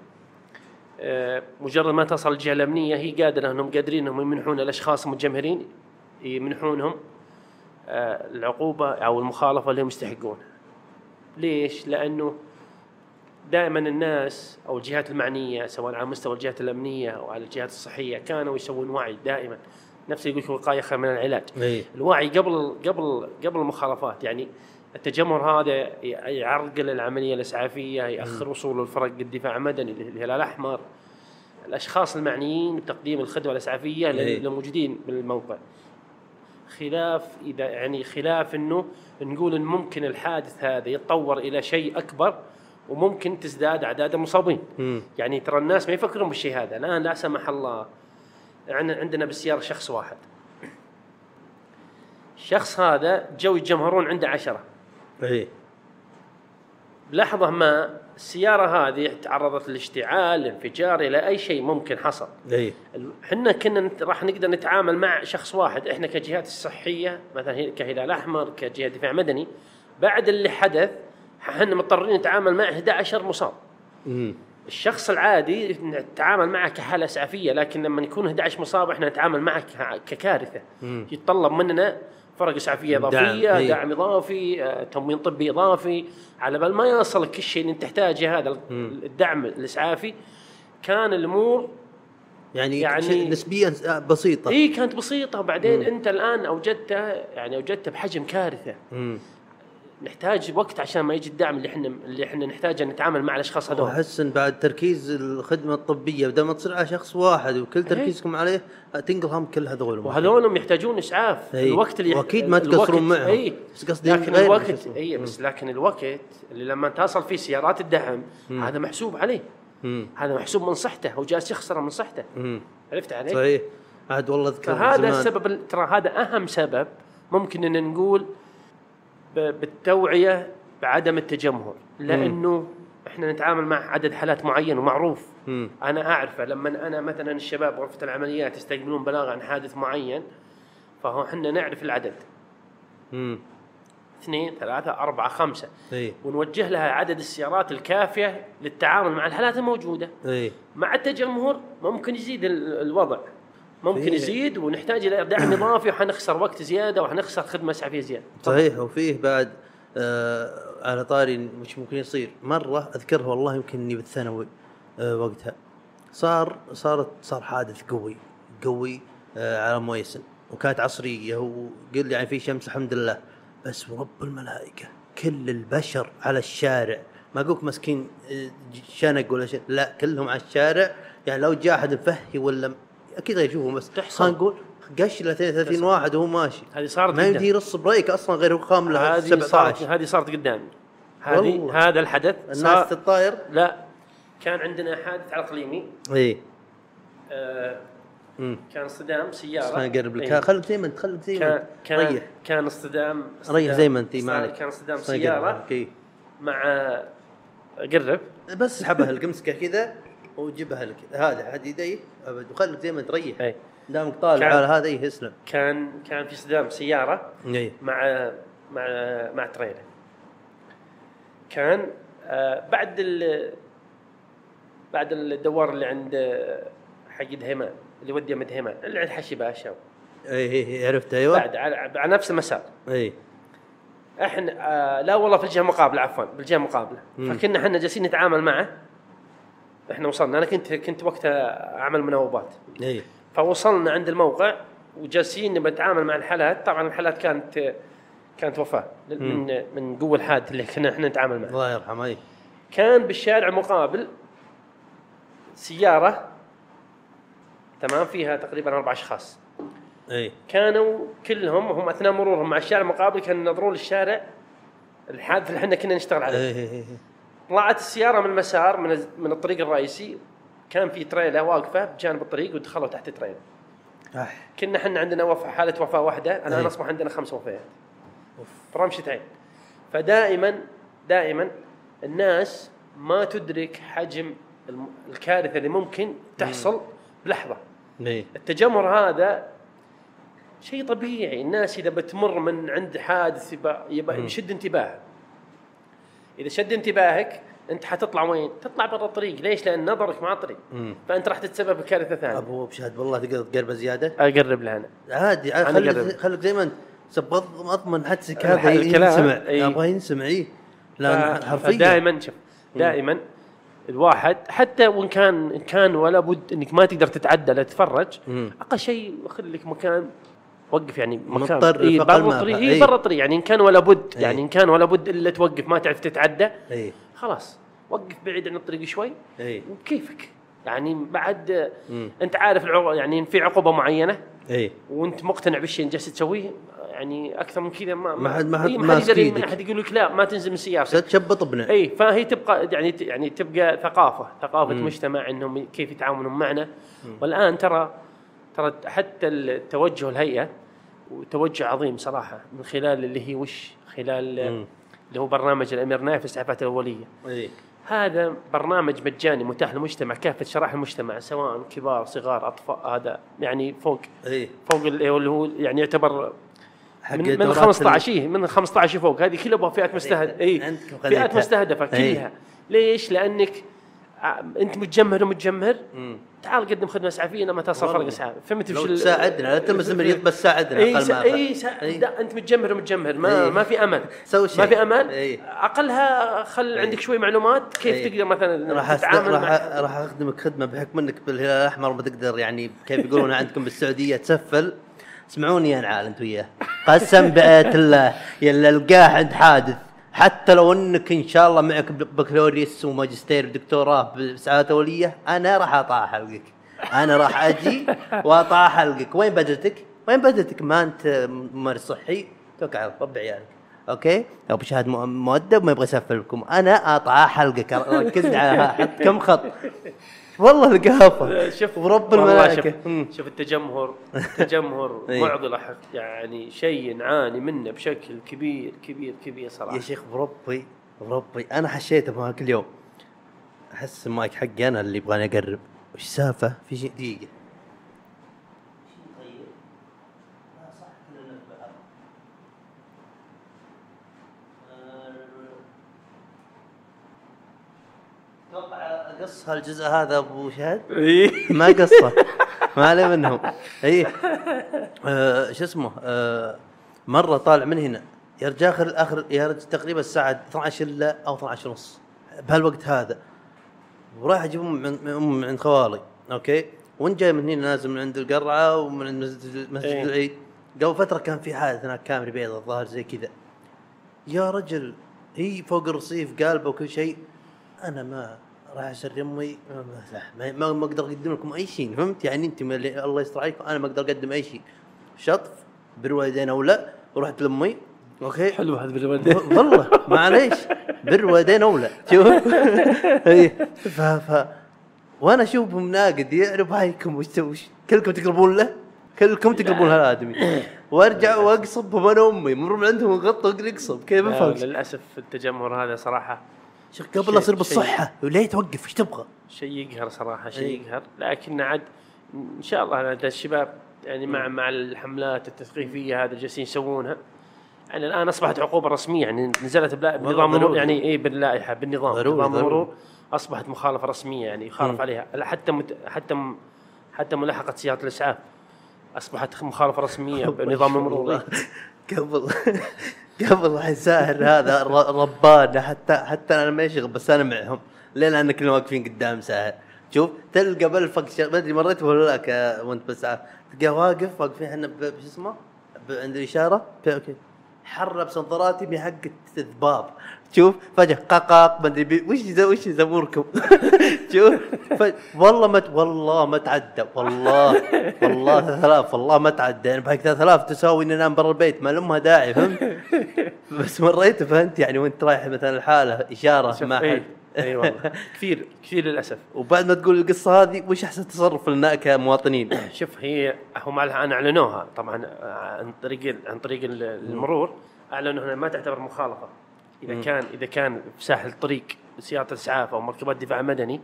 آه، مجرد ما تصل الجهة الأمنية هي قادرة أنهم قادرين أنهم يمنحون الأشخاص المتجمهرين يمنحونهم آه، العقوبة أو المخالفة اللي هم يستحقونها. ليش؟ لأنه دائما الناس أو الجهات المعنية سواء على مستوى الجهات الأمنية أو على الجهات الصحية كانوا يسوون وعي دائما. نفس يقول لك الوقايه خير من العلاج. إي. الوعي قبل قبل قبل المخالفات يعني التجمهر هذا يعرقل العملية الإسعافية يأخر وصول الفرق الدفاع المدني الهلال الأحمر. الأشخاص المعنيين بتقديم الخدمة الإسعافية إيه. للموجودين بالموقع. خلاف إذا يعني خلاف إنه نقول إن ممكن الحادث هذا يتطور إلى شيء أكبر وممكن تزداد أعداد المصابين. يعني ترى الناس ما يفكرون بالشيء هذا. الآن لا سمح الله عن- عندنا بالسيارة شخص واحد. الشخص هذا جو يتجمهرون عنده عشرة. اي بلحظة ما السيارة هذه تعرضت للاشتعال لانفجار إلى أي شيء ممكن حصل. اي إحنا كنا راح نقدر نتعامل مع شخص واحد. إحنا كجهات الصحية مثلا كهلال أحمر كجهة دفاع مدني بعد اللي حدث إحنا مضطرين نتعامل مع 11 مصاب مم. الشخص العادي نتعامل معه كحالة إسعافية لكن لما يكون 11 مصاب إحنا نتعامل معه ك- ككارثة مم. يتطلب مننا فرق إسعافية دعم، إضافية إيه. دعم إضافي آه، تموين طبي إضافي على بال ما يصل كل شيء اللي أنت تحتاجه هذا مم. الدعم الإسعافي كان الأمور يعني, يعني- نسبيا آه، بسيطة اي كانت بسيطة وبعدين أنت الآن اوجدتها يعني اوجدتها بحجم كارثة مم. نحتاج وقت عشان ما يجي الدعم اللي إحنا اللي إحنا نحتاجه نتعامل مع الأشخاص هذول واحس ان بعد تركيز الخدمة الطبية بدل ما تصير على شخص واحد وكل تركيزكم عليه تنقل هم كل هذول وهذولهم يحتاجون إسعاف إي. الوقت اللي وأكيد ما تقصرون معهم. اي بس قصدي لكن الوقت اي بس لكن الوقت اللي لما تصل فيه سيارات الدعم هذا محسوب عليه. هذا محسوب من صحته هو جالس يخسر من صحته. عرفت علي؟ صحيح عاد والله أذكر فهذا. السبب ال- ترى هذا أهم سبب ممكن إن نقول بالتوعية بعدم التجمهر. لأنه إحنا نتعامل مع عدد حالات معين ومعروف. مم. أنا أعرفه لما أنا مثلا الشباب غرفه العمليات يستقبلون بلاغ عن حادث معين فهو إحنا نعرف العدد. مم. اثنين ثلاثة أربعة خمسة. إي. ونوجه لها عدد السيارات الكافية للتعامل مع الحالات الموجودة. إي. مع التجمهر ممكن يزيد ال- الوضع. ممكن فيه- يزيد ونحتاج إلى دعم [COUGHS] إضافي وحنخسر وقت زيادة وحنخسر خدمة اسعافيه زيادة. صحيح وفيه بعد آه على طاري وش ممكن يصير. مرة أذكرها والله يمكن إني بالثانوي آه وقتها. صار صارت صار حادث قوي قوي آه على مويسن وكانت عصرية وقل يعني في شمس الحمد لله. بس ورب الملائكة كل البشر على الشارع. ما أقولك مسكين آه، شنق ولا شيء لا كلهم على الشارع. يعني لو جاء أحد مفهي ولا أكيد يشوفهم بس تحصل. خلينا نقول قش له 30 واحد وهو ماشي. هذه صارت ما. يمدي يرص بريك أصلا غير له هذه صارت 17 هذه صارت قدامي هذه. هذا الحدث الناس تطاير لا. كان عندنا حادث على اقليمي اي آه كان صدام سيارة. خلينا نقرب لك. إيه. خليك زي ما انت خليك زي ما كان انت كان ريح. كان اصطدام ريح زي ما انت ما عليك. كان اصطدام سيارة إيه. مع قرب. بس اسحبها لك امسكه كذا. وجيبها لك. هذا حد يدي أبد. وخليك زي ما انت ريح اي دامك طالع على هذا إيه، يسلم. كان كان في صدام سيارة اي مع مع مع trailer. كان آه، بعد ال بعد الدوار اللي عند آه، حق دهيمان اللي يودي يم دهيمان اللي عند حشي باشا. اي اي إي، عرفت أيوه. بعد على, على نفس المسار. اي إحنا آه لا والله في الجهة المقابلة عفوا بالجهة المقابلة. فكنا إحنا جالسين نتعامل معه. إحنا وصلنا. أنا كنت كنت وقتها أعمل مناوبات. إي. فوصلنا عند الموقع وجالسين نتعامل مع الحالات. طبعا الحالات كانت كانت وفاة. من من قوة الحادث اللي كنا إحنا نتعامل معه. الله يرحمه إي. كان بالشارع المقابل سيارة تمام فيها تقريبا أربع أشخاص. إي. كانوا كلهم هم أثناء مرورهم مع الشارع المقابل كانوا ينظرون للشارع. الحادث اللي إحنا كنا نشتغل عليه. طلعت السيارة من المسار من من الطريق الرئيسي. كان في تريلا واقفة بجانب الطريق ودخلوا تحت تريلا أح. كنا إحنا عندنا وفاة حالة وفاة واحدة. أي. اصبح عندنا خمس وفيات. في رمشة عين فدائما دائما الناس ما تدرك حجم الكارثة اللي ممكن تحصل بلحظة. اي التجمهر هذا شيء طبيعي. الناس إذا بتمر من عند حادث يبى يشد انتباه إذا شد انتباهك أنت حتطلع وين؟ تطلع برا الطريق ليش؟ لأن نظرك مع الطريق مم. فأنت راح تتسبب بكارثة ثانية أبو بشهد والله تقدر تقرب زيادة أقرب لها أنا عادي خليك. خليك زي ما أنت أضمن حدسك هذا ينسمع. أبغى ينسمع إي لا حرفيا دائما شوف دائما الواحد حتى وإن كان كان ولا بد إنك ما تقدر تتعدى لا تتفرج. أقل شيء خذ لك مكان وقف يعني مكان مضطر إيه. اي إيه. برا الطريق يعني إن كان ولا بد إيه. يعني إن كان ولا بد إلا توقف ما تعرف تتعدى اي خلاص وقف بعيد عن الطريق شوي اي وبكيفك يعني بعد مم. أنت عارف يعني في عقوبة معينة اي وأنت مقتنع بالشيء اللي جالس تسويه يعني أكثر من كذا ما ما حد- ما حد إيه،. ما حد يقول لك لا ما تنزل من سيارتك ستشبط ابنه اي فهي تبقى يعني يعني تبقى ثقافة ثقافة مم. مجتمع إنهم كيف يتعاملون معنا والآن ترى ترى حتى التوجه الهيئة وتوجه عظيم صراحة من خلال اللي هي وش خلال مم. اللي هو برنامج الأمير نايف الاسعافات الأولية إي هذا برنامج مجاني متاح للمجتمع كافة شرائح المجتمع سواء كبار صغار أطفال هذا يعني فوق إي فوق اللي هو- يعني يعتبر حق من, من دورات 15 إيه من 15 فوق هذه كلها فئات مستهدفه إي فئات. مستهدفة. كلها ليش؟ لأنك أنت متجمهر ومتجمهر مم. تعال قدم خدمة إسعافية لما تصل فرق إسعاف فهمت لو تساعدنا لا تلمس المريض بس ساعدنا اي أقل سا... ما اي سا... إي. لا أنت متجمهر ومتجمهر ما إي. ما في أمل سوي شيء. ما في أمل إي. أقلها خل عندك شوي معلومات كيف إي. تقدر مثلا راح تتعامل راح مع راح أخدمك خدمة بحكم إنك بالهلال الأحمر ما تقدر يعني كيف يقولون [LAUGHS] عندكم بالسعودية تسفل اسمعوني يا نعال أنت وياه قسم بآية الله يلا القاه عند حادث حتى لو انك ان شاء الله معك بكالوريوس وماجستير ودكتوراه بسعادة اوليه أنا راح اطاح حلقك. أنا راح أجي واطاح حلقك. وين بدلتك؟ وين بدلتك؟ ما أنت ممارس صحي؟ توكل على رب عيالك أوكي؟ أبو شهاد مؤ- مؤدب ما يبغى يسفل لكم. أنا اطاح حلقك. ركز على كم خط. والله القافه شوف ورب الملائكة. شوف. شوف التجمهر التجمهر. [LAUGHS] معضلة حق- يعني شيء نعاني منه بشكل كبير كبير كبير صراحة. يا شيخ بربي بربي أنا حشيته معك اليوم. أحس المايك حقي أنا اللي يبغاني أقرب. وش السالفة؟ في شيء؟ دقيقة. اقص هالجزء هذا أبو شهد؟ ما قصة. ما عليه منهم. إي. آه شو اسمه؟ آه مرة طالع من هنا. يا رجال اخر اخر يا رجال تقريبا الساعة 12 إلا أو 12 ونص بهالوقت هذا. وراح أجيب أم من من- أم من عند خوالي. أوكي؟ وانت جاي من هنا نازل من عند القرعة ومن عند مسجد إيه. العيد. قبل فترة كان في حادث هناك كاميرا بيضاء الظاهر زي كذا. يا رجل هي فوق الرصيف قالبه وكل شيء. أنا ما راح اشري امي ما- ما أقدر أقدم لكم أي شيء فهمت؟ يعني أنت الله يستر عليكم أنا ما أقدر أقدم أي شيء. شطف بالوالدين أو لا ورحت لامي أوكي؟ حلو هذا بالوالدين [LAUGHS] والله معليش. بر والدين اولى شوف. ف ف وأنا أشوفهم ناقد يعرف هايكم وش وش كلكم تقربون له؟ كلكم تقربون هالآدمي. وأرجع واقصبهم أنا وامي مر من عندهم غطوا نقصب كيف الفرق؟ للأسف التجمهر هذا صراحة شيخ قبل لا أصير بالصحة ليه توقف إيش تبغى؟ شيء يقهر صراحة شيء إي. يقهر لكن عاد إن شاء الله الشباب يعني مع مع الحملات التثقيفية هذا جالسين يسوونها يعني الآن أصبحت عقوبة رسمية يعني نزلت بنظام ضروري. يعني اي باللائحة بالنظام ضروري، نظام. المرور أصبحت مخالفة رسمية يعني يخالف مم. عليها حتى مت حتى م- حتى ملاحقة سيارة الإسعاف أصبحت مخالفة رسمية بنظام المرور قبل قبل راح يساهر هذا ر- ربانه حتى حتى أنا ما يشغل بس أنا معهم. ليه؟ لأن كلنا واقفين قدام ساهر. شوف تلقى بلفق شغ- ما أدري مريت ولا لا وأنت بس تلقاه واقف واقفين إحنا شو اسمه؟ عند الإشارة. أوكي. حرب سنطراتي بحق الذباب شوف فجأة قاقاق ما أدري وش ذا- وش زموركم [LAUGHS] شوف ف... والله ما والله ما تعدى والله والله 3000 والله ما تعدى يعني بحق 3000 تساوي إني أنام برا البيت ما لامها داعي فهمت؟ [LAUGHS] بس مريت فهمت؟ يعني وانت رايح مثلا الحالة إشارة شوف، ما اي حد. إي والله. كثير كثير للأسف. وبعد ما تقول القصة هذه وش أحسن تصرف لنا كمواطنين؟ [COUGHS] شوف هي هم أعلنوها طبعا عن طريق عن طريق ال- المرور أعلنوا إنها ما تعتبر مخالفة. إذا كان إذا كان في ساحل الطريق سيارة الإسعاف أو مركبات دفاع مدني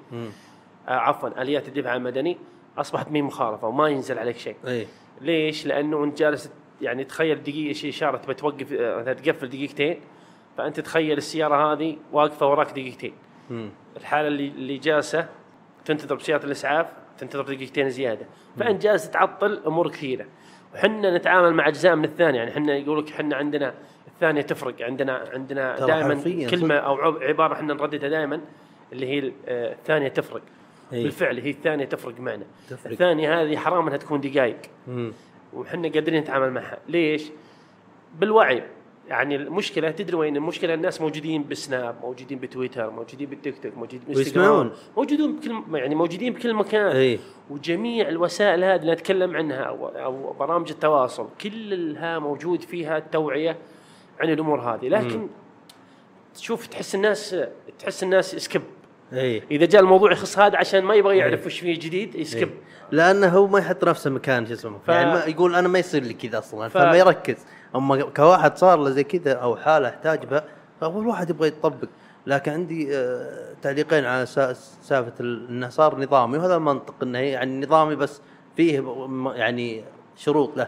آه عفوا آليات الدفاع المدني أصبحت مي مخالفة وما ينزل عليك شيء. إي. ليش؟ لأنه أنت جالس يعني تخيل دقيقة شيء إشارة تبى توقف آه، تقفل دقيقتين فأنت تخيل السيارة هذه واقفة وراك دقيقتين. الحالة اللي اللي جالسة تنتظر بسيارة الإسعاف تنتظر دقيقتين زيادة. فأنت جالس تعطل أمور كثيرة. وحنا نتعامل مع أجزاء من الثانية يعني إحنا يقول لك إحنا عندنا الثانية تفرق. عندنا عندنا دائما كلمة أو عب- عبارة إحنا نرددها دائما اللي هي آه، الثانية تفرق. إيه. بالفعل هي الثانية تفرق معنا. تفرق. الثانية هذه حرام إنها تكون دقائق. وحنا قادرين نتعامل معها. ليش؟ بالوعي. يعني المشكلة تدري وين المشكلة؟ الناس موجودين بالسناب موجودين بتويتر موجودين بالتيك توك موجودين بالانستغرام. موجودين بكل يعني موجودين بكل مكان. اي وجميع الوسائل هذه اللي نتكلم عنها أو, برامج التواصل كلها موجود فيها التوعية عن الأمور هذه. لكن تشوف تحس الناس تحس الناس سكب إي. إذا جاء الموضوع يخص هذا عشان ما يبغى يعرف وش فيه جديد يسكب لأنه هو ما يحط نفسه مكان شو اسمه ف- يعني ما يقول أنا ما يصير لي كذا أصلا ف- فما يركز. أما كواحد صار له زي كذا أو حالة أحتاج بها فاول واحد يبغى يطبق. لكن عندي آه تعليقين على سا- سالفة ال- إنه صار نظامي وهذا المنطق إنه يعني نظامي بس فيه يعني شروط له.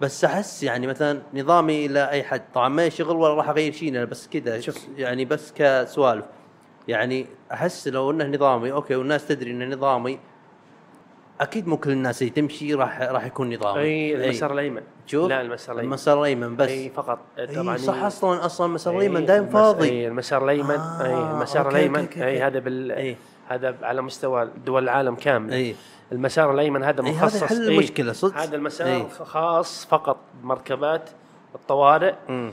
بس أحس يعني مثلا نظامي إلى أي حد. طبعا ما شغل ولا راح أغير شيء بس كذا. يعني بس كسوالف. يعني أحس لو إنه نظامي okay والناس تدري إنه نظامي أكيد مو كل الناس اللي تمشي راح راح يكون نظامي. أي المسار الأيمن. شوف لا المسار الأيمن. المسار الأيمن بس. أي فقط. أي طبعا صح أصلا أصلا المسار الأيمن دائما المس- فاضي. أي المسار الأيمن. آه، اي المسار الأيمن. أي. هذا بال إي. هذا على مستوى دول العالم كامل. أي. المسار الأيمن هذا إي، هذا مخصص يحل إي، المشكلة صدق. هذا المسار إي. خاص فقط بمركبات الطوارئ مم.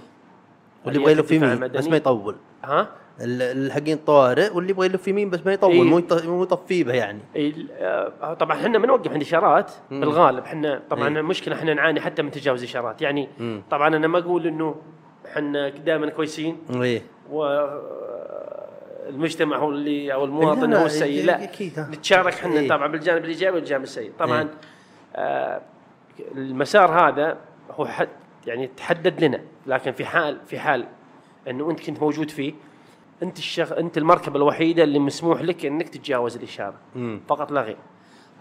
واللي يبغى يلف يمين بس. ما يطول ها ال- الحقين الطوارئ واللي يبغى يلف يمين بس ما يطول إي. مو مو به يعني ال- آه، طبعا إحنا بنوقف عند إشارات. بالغالب إحنا طبعا إي. المشكلة إحنا نعاني حتى من تجاوز إشارات يعني مم. طبعا أنا ما أقول إنه إحنا دائما كويسين إيه والمجتمع هو اللي أو المواطن هو السيء. لا ها. نتشارك إحنا إيه. طبعا بالجانب الإيجابي والجانب السيء. طبعا إيه. آه المسار هذا هو حد يعني تحدد لنا لكن في حال في حال إنه أنت كنت موجود فيه أنت الشخ... أنت المركبة الوحيدة اللي مسموح لك إنك تتجاوز الإشارة. مم. فقط لا غير.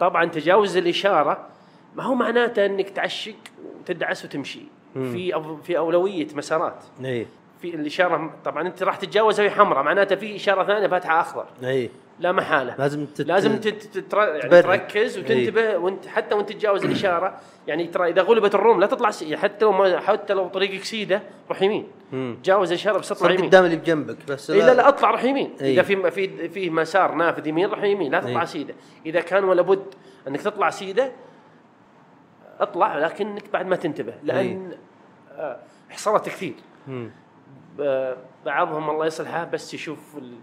طبعا تجاوز الإشارة ما هو معناته إنك تعشق وتدعس وتمشي. في أو... في أولوية مسارات. إيه. في الاشاره طبعا أنت راح تتجاوزها وهي حمراء معناته في إشارة ثانية فاتحة أخضر. إيه لا محالة. لازم تت... لازم تت... تتر... يعني. تركز وتنتبه وانت حتى وانت تتجاوز الإشارة يعني ترى إذا غلبت الروم لا تطلع سي... حتى لو ما حتى لو طريقك سيده روح يمين. تجاوز الإشارة بس صار يمين. قدام اللي بجنبك بس إيه لا. لا أطلع روح يمين. إيه. إذا في في في مسار نافذ يمين روح يمين لا تطلع إيه. سيدة. إذا كان ولا بد أنك تطلع سيدة أطلع لكنك بعد ما تنتبه لأن آه، حصلت كثير. مم. بعضهم الله يصلحه بس يشوف ال-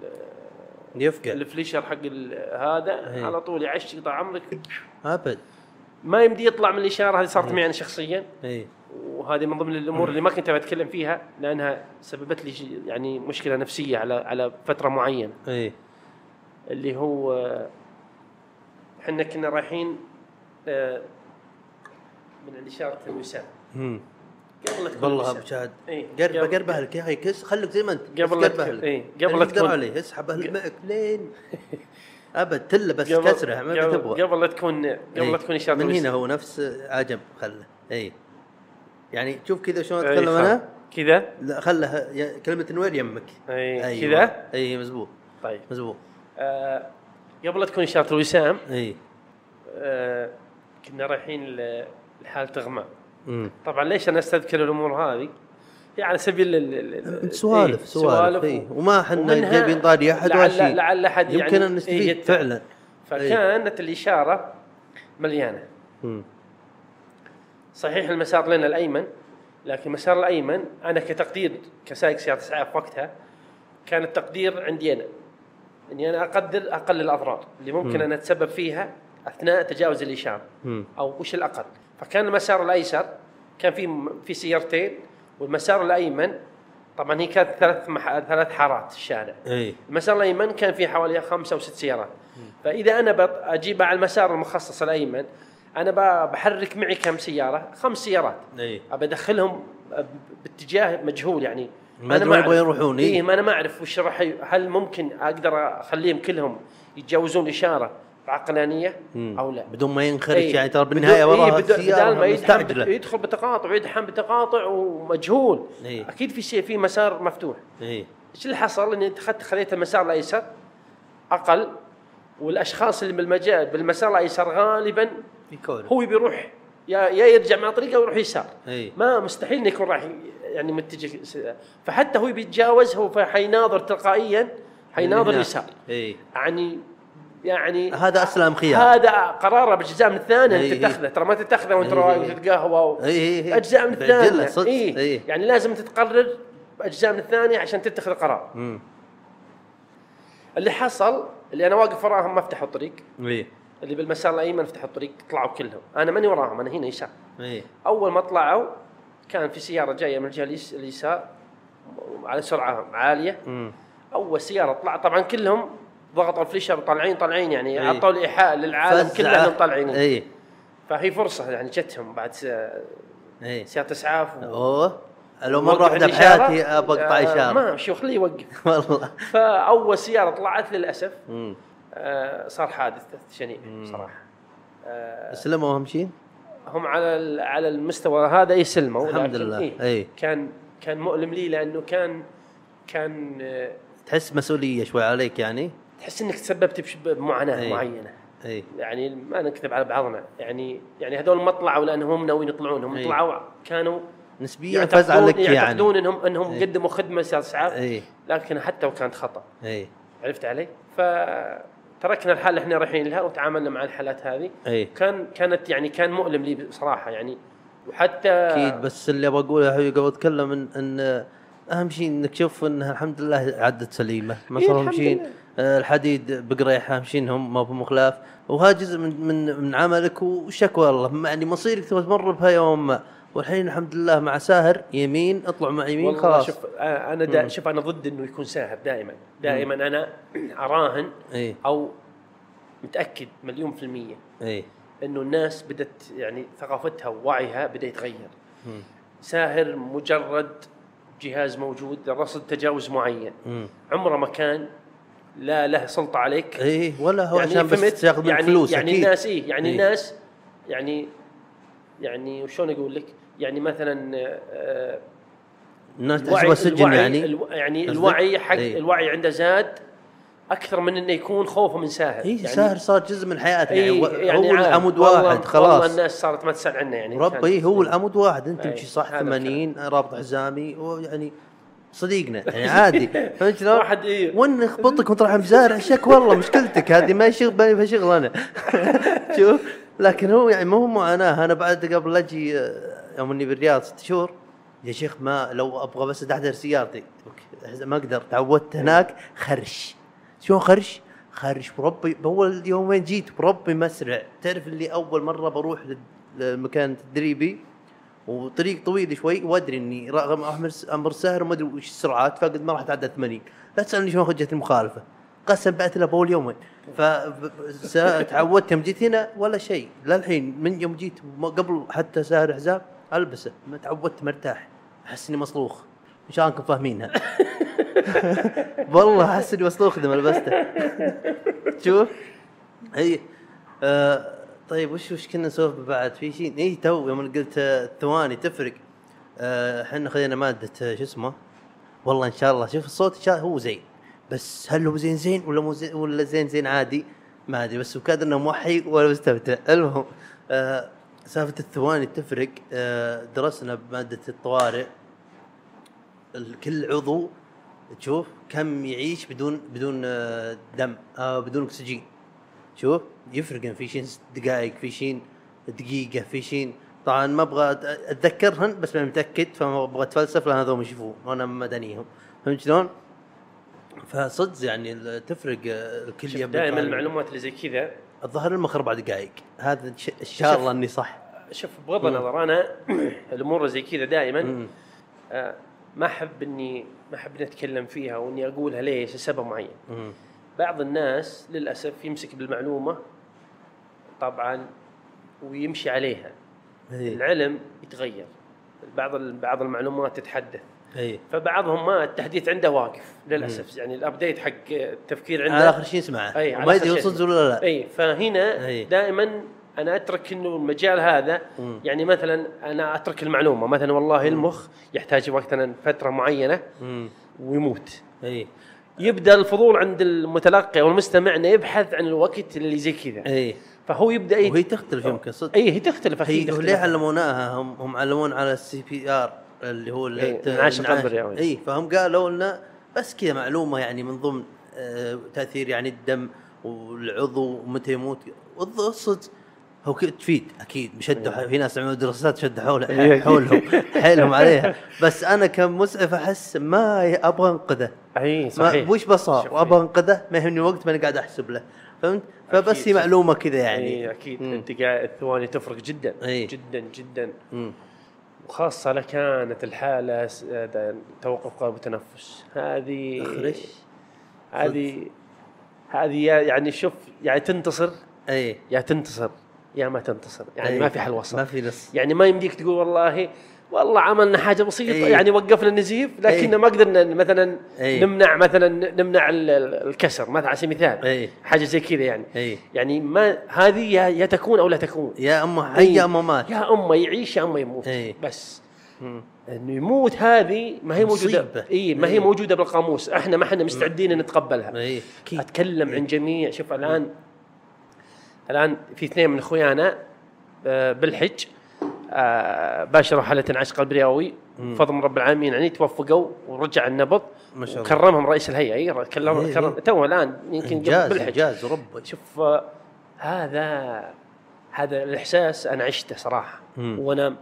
يفقع. الفليشر حق هذا إيه. على طول يعش يقطع عمرك. أبد. ما يمدي يطلع من الإشارة هذه صارت معي أنا شخصيا. إيه. وهذه من ضمن الأمور اللي ما كنت بتكلم فيها لأنها سببت لي يعني مشكلة نفسية على على فترة معينة. إيه. اللي هو إحنا كنا رايحين آه، من الإشارة الوسام. قبل لا والله. ابو شهد إيه. قربة قربة لك يا أخي كس خليك زي ما انت قبل [LAUGHS] بس لا قربه تكون- لك. إيه. قبل لا تكون- عليه اسحبه معك لين أبد تله بس كسرة ما تبغى قبل لا تكون قبل إيه. لا تكون اشاره من. هنا هو نفس عجب. خله. اي يعني شوف كذا شلون إيه، أتكلم أنا؟ كذا؟ لا خله كلمة نوير يمك؟ إيه، أيوة. كذا؟ اي مزبوط. طيب. مزبوط. آه قبل لا تكون اشاره الوسام اي آه كنا رايحين لحالة إغماء. طبعا ليش أنا أستذكر الأمور هذه؟ على سبيل سوالف إيه، سوالف اي و- وما إحنا جايبين طاري أحد ولا شيء لعل أحد يعني يمكن أن إيه، نستفيد يتبع. فعلا فكانت الإشارة مليانة مم. صحيح المسار لنا الأيمن لكن المسار الأيمن أنا كتقدير كسائق سياره إسعاف وقتها كان التقدير عندي أنا إني أنا أقدر أقل الأضرار اللي ممكن مم. أن أتسبب فيها أثناء تجاوز الإشارة مم. أو وش الأقل فكان المسار الأيسر كان في في سيارتين والمسار الأيمن طبعا هي كانت ثلاث مح... ثلاث حارات الشارع. إي. المسار الأيمن كان فيه حوالي خمسة أو ست سيارات. فإذا أنا بط- أجيب على المسار المخصص الأيمن أنا بحرك معي كم سيارة؟ خمس سيارات. إي. ابى ادخلهم باتجاه مجهول يعني. ما أدري وين يبغوا يروحون، إيه. إيه ما أنا ما أعرف وش راح هل ممكن أقدر أخليهم كلهم يتجاوزون الإشارة؟ بعقلانية أو لا. بدون ما ينخرج إيه. يعني ترى بدون- بالنهاية إيه، وراها بدون- بدال ما مستعجلة. يدخل بتقاطع ويدحم بتقاطع ومجهول. إيه. أكيد في شيء في مسار مفتوح. اي إيش اللي حصل؟ إني اخذت خذيت المسار الأيسر أقل. والأشخاص اللي بالمجال بالمسار الأيسر غالبا يكون هو بيروح يا يا يرجع مع طريقه ويروح يسار. اي ما مستحيل إنه يكون راح يعني متجه فحتى هو بيتجاوز هو حيناظر تلقائيا حيناظر. يسار. اي يعني يعني هذا أسلم خيار. هذا قراره باجزاء من الثانية إيه، أنت تتخذه. ترى ما تتخذه وأنت إيه، رايح إيه. وتتقهوى و... اي اي اي أجزاء من الثانية صدق. إيه. اي يعني لازم تتقرر اجزاء من الثانية عشان تتخذ قرار. امم اللي حصل اللي أنا واقف وراهم ما فتحوا الطريق. اي اللي بالمسار الأيمن فتحوا الطريق طلعوا كلهم. أنا ماني وراهم أنا هنا يسار. اي أول ما طلعوا كان في سيارة جاية من الجهة اليس- اليسار على سرعة عالية. أول سيارة طلعت طبعا كلهم ضغطوا الفليشر وطالعين طالعين يعني إيه. أعطوا الإيحاء للعالم كله انهم طالعين اي فهي فرصة يعني جتهم بعد س- اي سيارة إسعاف و- أوه. لو مرة واحدة. بحياتي ابى اقطع آه، إشارة. ما شو خليه يوقف. [LAUGHS] والله. فأول سيارة طلعت للأسف. آه، صار حادث شنيع صراحة. آه، سلموا أهم شيء؟ هم على على المستوى هذا يسلموا الحمد لله. إيه إيه. كان كان مؤلم لي لأنه كان كان آه، تحس مسؤولية شوي عليك يعني؟ تحس إنك تسببت بمعاناة إيه. معينة. اي يعني ما نكذب على بعضنا. يعني يعني هذول ما طلعوا لانهم ناويين يطلعون. هم إيه. طلعوا كانوا نسبيا فزعه لك يعني. يعتقدون انهم إنهم إيه. قدموا خدمة اسعاف اي لكن حتى وكانت خطأ. اي عرفت علي؟ فتركنا الحال اللي إحنا رايحين لها وتعاملنا مع الحالات هذه. اي كان كانت يعني كان مؤلم لي بصراحة يعني. وحتى أكيد بس اللي يا حبيبي قبل أتكلم ان إن أهم شيء إنك تشوف إنها الحمد لله عدت سليمة. ما إيه، صار مشين لله. آه، الحديد بقريحه مشينهم ما هم خلاف وهذا جزء من من من عملك وشكوى الله. يعني مصيرك تبغى تمر بها يوم ما. والحين الحمد لله مع ساهر يمين اطلع مع يمين والله خلاص. شوف آه، أنا دا. شوف أنا ضد إنه يكون ساهر دائما. دائما أنا أراهن أو متأكد مليون في المية إنه الناس بدأت يعني ثقافتها ووعيها بدأ يتغير. ساهر مجرد جهاز موجود لرصد تجاوز معين. مم. عمره ما كان لا له سلطة عليك اي ولا هو عشان فهمت؟ بس منك يعني فلوس يعني أكيد الناس إيه يعني إيه. الناس يعني يعني وشلون أقول لك؟ يعني مثلا آه، الناس تحسبها سجن يعني الو- يعني؟ الوعي حق إيه. الوعي عنده زاد أكثر من إنه يكون خوفه من ساهر اي يعني ساهر صار جزء من حياته يعني, إيه و- يعني هو. العمود والله- واحد والله خلاص الناس صارت ما تسأل عنه يعني ربي هو العمود واحد أنت تمشي صح هذا 80 رابط حزامي ويعني صديقنا يعني عادي. [LAUGHS] فهمت شلون؟ واحد. وين يخبطك وانت رايح مزارع شك والله مشكلتك هذه ما شغل بالي في شغل أنا. [LAUGHS] شوف لكن هو يعني ما هو معاناة. أنا بعد قبل أجي آه، يوم إني بالرياض ست شهور يا شيخ ما لو أبغى بس أدحدر سيارتي ما أقدر. تعودت هناك خرش. شلون خرش؟ خرش بربي بأول يومين جيت بربي مسرع. تعرف اللي أول مرة بروح لل- للمكان تدريبي؟ وطريق طويل شوي وادري إني رغم أمر سهر وما أدري وش السرعات فقد ما راح أتعدى 80 لا تسألني شلون خرجت المخالفة. قسم بعت له باول يومين. فتعودت يوم جيت هنا ولا شيء. للحين من يوم جيت قبل حتى سهر حزام ألبسه. ما تعودت مرتاح. أحس إني مصلوخ. ان شاء الله أنكم فاهمينها. [LAUGHS] والله أحس إني مصلوخ إذا ما لبسته. شوف. هي آه طيب وش وش كنا نسولف بعد في شيء إي تو يوم قلت آه، الثواني تفرق. آه، إحنا خذينا مادة آه، شو اسمه؟ والله إن شاء الله شوف الصوت إن شاء هو زين. بس هل هو زين زين ولا مو زين ولا زين زين عادي؟ ما أدري بس وكاد إنه موحي ولا مستمتع. المهم آه سالفة الثواني تفرق. آه درسنا بمادة الطوارئ. ال- كل عضو تشوف كم يعيش بدون بدون دم آه بدون أكسجين. شوف يفرق في شين دقائق في شين دقيقة في شين طبعا ما أبغى اتذكرهن بس ماني متأكد فما أبغى أتفلسف لأن هذول يشوفون وأنا مدنيهم فهمت شلون؟ فصدق يعني تفرق آه، الكل دائما. المعلومات اللي زي كذا الظاهر المخ أربع دقائق هذا ان شاء. الله إني صح شوف بغض النظر أنا [CLEARS THROAT] الأمور زي كذا دائما. آه، ما أحب إني ما أحب إني أتكلم فيها وإني أقولها ليش لسبب معين. بعض الناس للأسف يمسك بالمعلومة طبعا ويمشي عليها. إيه. العلم يتغير. بعض بعض المعلومات تتحدث. اي فبعضهم ما التحديث عنده واقف للأسف. يعني ال update حق التفكير عنده على آخر شيء أي، على وما آخر يدري صدق ولا لا. اي فهنا أي. دائما أنا أترك إنه المجال هذا. مم. يعني مثلا أنا أترك المعلومة. مثلا والله المخ يحتاج مثلا فترة معينة مم. ويموت. اي يبدأ الفضول عند المتلقي أو المستمع إنه يبحث عن الوقت اللي زي كذا. اي فهو يبدأ ي- وهي تختلف يمكن صدق اي هي تختلف هي أكيد تختلف. ليه علموناها؟ هم هم علمون على ال CPR اللي هو انعاش القلب الرئوي. اي فهم قالوا لنا بس كذا معلومة يعني من ضمن آه، تأثير يعني الدم والعضو ومتى يموت. والض- صدق هو تفيد أكيد. شدوا ح- في ناس عملوا دراسات شدوا حول إيه. [LAUGHS] حولهم. حيلهم عليها. بس أنا كمسعف أحس ما أبغى أنقذه. إي صحيح. وش بصار. وأبغى أنقذه ما يهمني وقت ماني قاعد أحسب له. فهمت؟ فبس هي. معلومة كذا يعني. يعني أكيد. مم. أنت قاعد الثواني تفرق جدا. إي. جدا جدا. مم. وخاصة لو كانت هذا توقف قلب وتنفس هذه أخرش. هذه هذه يا- يعني شوف يعني تنتصر. إي. يا تنتصر. يا ما تنتصر. يعني أي. ما في حل ما وسط في نص. يعني ما يمديك تقول والله والله عملنا حاجة بسيطة. أي. يعني وقفنا النزيف لكن أي. ما قدرنا مثلا أي. نمنع مثلا نمنع ال- ال- الكسر مثلا على سبيل المثال. أي. حاجة زي كذا يعني. اي يعني ما هذه يا, يا تكون أو لا تكون. يا اما حي يا اما مات. يا اما يعيش يا اما يموت. أي. بس. إنه يموت هذه ما هي موجودة. اي ما هي إيه. موجودة بالقاموس. إحنا ما إحنا مستعدين نتقبلها. أكيد أتكلم عن جميع. شوف الآن الآن في اثنين من إخويانا آه، بالحج آه، باشروا حاله انعاش قلب رئوي بفضل من رب العالمين يعني توفقوا ورجع النبض ما شاء الله. وكرمهم رئيس الهيئة أي كرم إيه، كرم إيه. تو الآن يمكن قبل إنجاز بالحج إنجاز ربي شوف آه، هذا هذا الإحساس أنا عشته صراحة مم. وأنا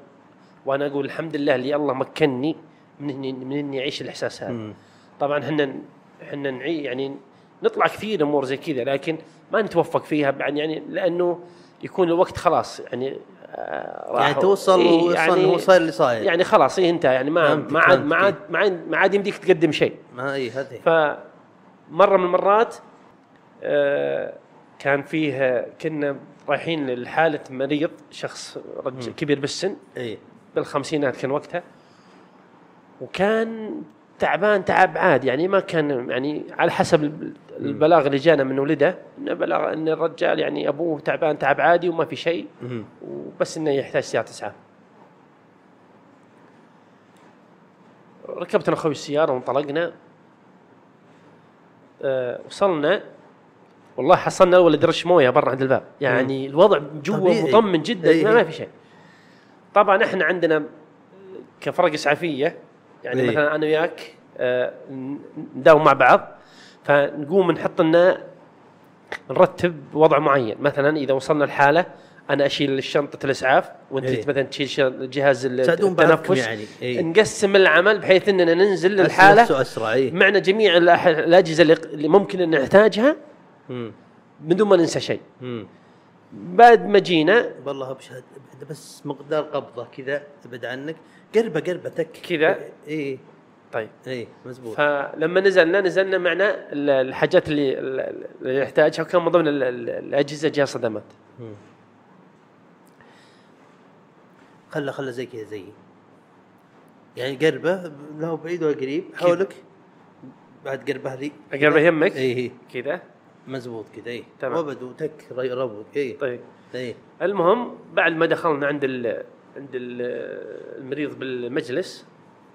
وأنا أقول الحمد لله اللي الله مكنني من إني من إني أعيش الإحساس هذا مم. طبعا إحنا إحنا نعي يعني نطلع كثير أمور زي كذا لكن ما نتوفق فيها بعد يعني لأنه يكون الوقت خلاص يعني آه راح يعني توصل إيه وصل هو صاير اللي صاير. يعني خلاص إيه انتهى. يعني ما ما عاد ما عاد ما عاد ما عاد يمديك تقدم شيء. ما اي هذه. فمره من المرات آه، كان فيه كنا رايحين لحالة مريض شخص رجل كبير بالسن. اي بالخمسينات كان وقتها. وكان تعبان تعب عادي يعني ما كان يعني على حسب الب- البلاغ اللي جانا من ولده انه بلغ إن الرجال يعني أبوه تعبان تعب عادي وما في شيء. مم. وبس إنه يحتاج سياره اسعاف. ركبت أنا أخوي السيارة وانطلقنا. أه وصلنا. والله حصلنا الولد رش موية برا عند الباب. يعني الوضع جوا. مطمن جدا إيه. ما, ما في شيء. طبعا إحنا عندنا كفرق إسعافية. يعني إيه. مثلا أنا وياك أه نداوم مع بعض فنقوم نحط لنا نرتب وضع معين مثلا إذا وصلنا الحاله أنا أشيل شنطه الأسعاف وأنت إيه. مثلا تشيل جهاز التنفس يعني. إيه. نقسم العمل بحيث إننا ننزل للحالة أسرع اي معنا جميع الأجهزة اللي ممكن إن نحتاجها مم. بدون ما ننسى شيء مم. بعد ما جينا والله بشهد بس مقدار قبضة كذا أبعد عنك قربه قربة تك. كذا؟ اي طيب. اي مزبوط. فلما نزلنا نزلنا معنا ال- الحاجات اللي اللي نحتاجها وكان من ضمن ال- ال- الأجهزة جهاز صدمات. خله خله زي كذا زي يعني قربة لا هو بعيد ولا قريب. حولك. بعد قربة ذي اقرب يهمك؟ اي اي كذا. مزبوط كذا اي تمام. وبد وتك ربط. اي طيب. اي المهم بعد ما دخلنا عند ال عند ال- المريض بالمجلس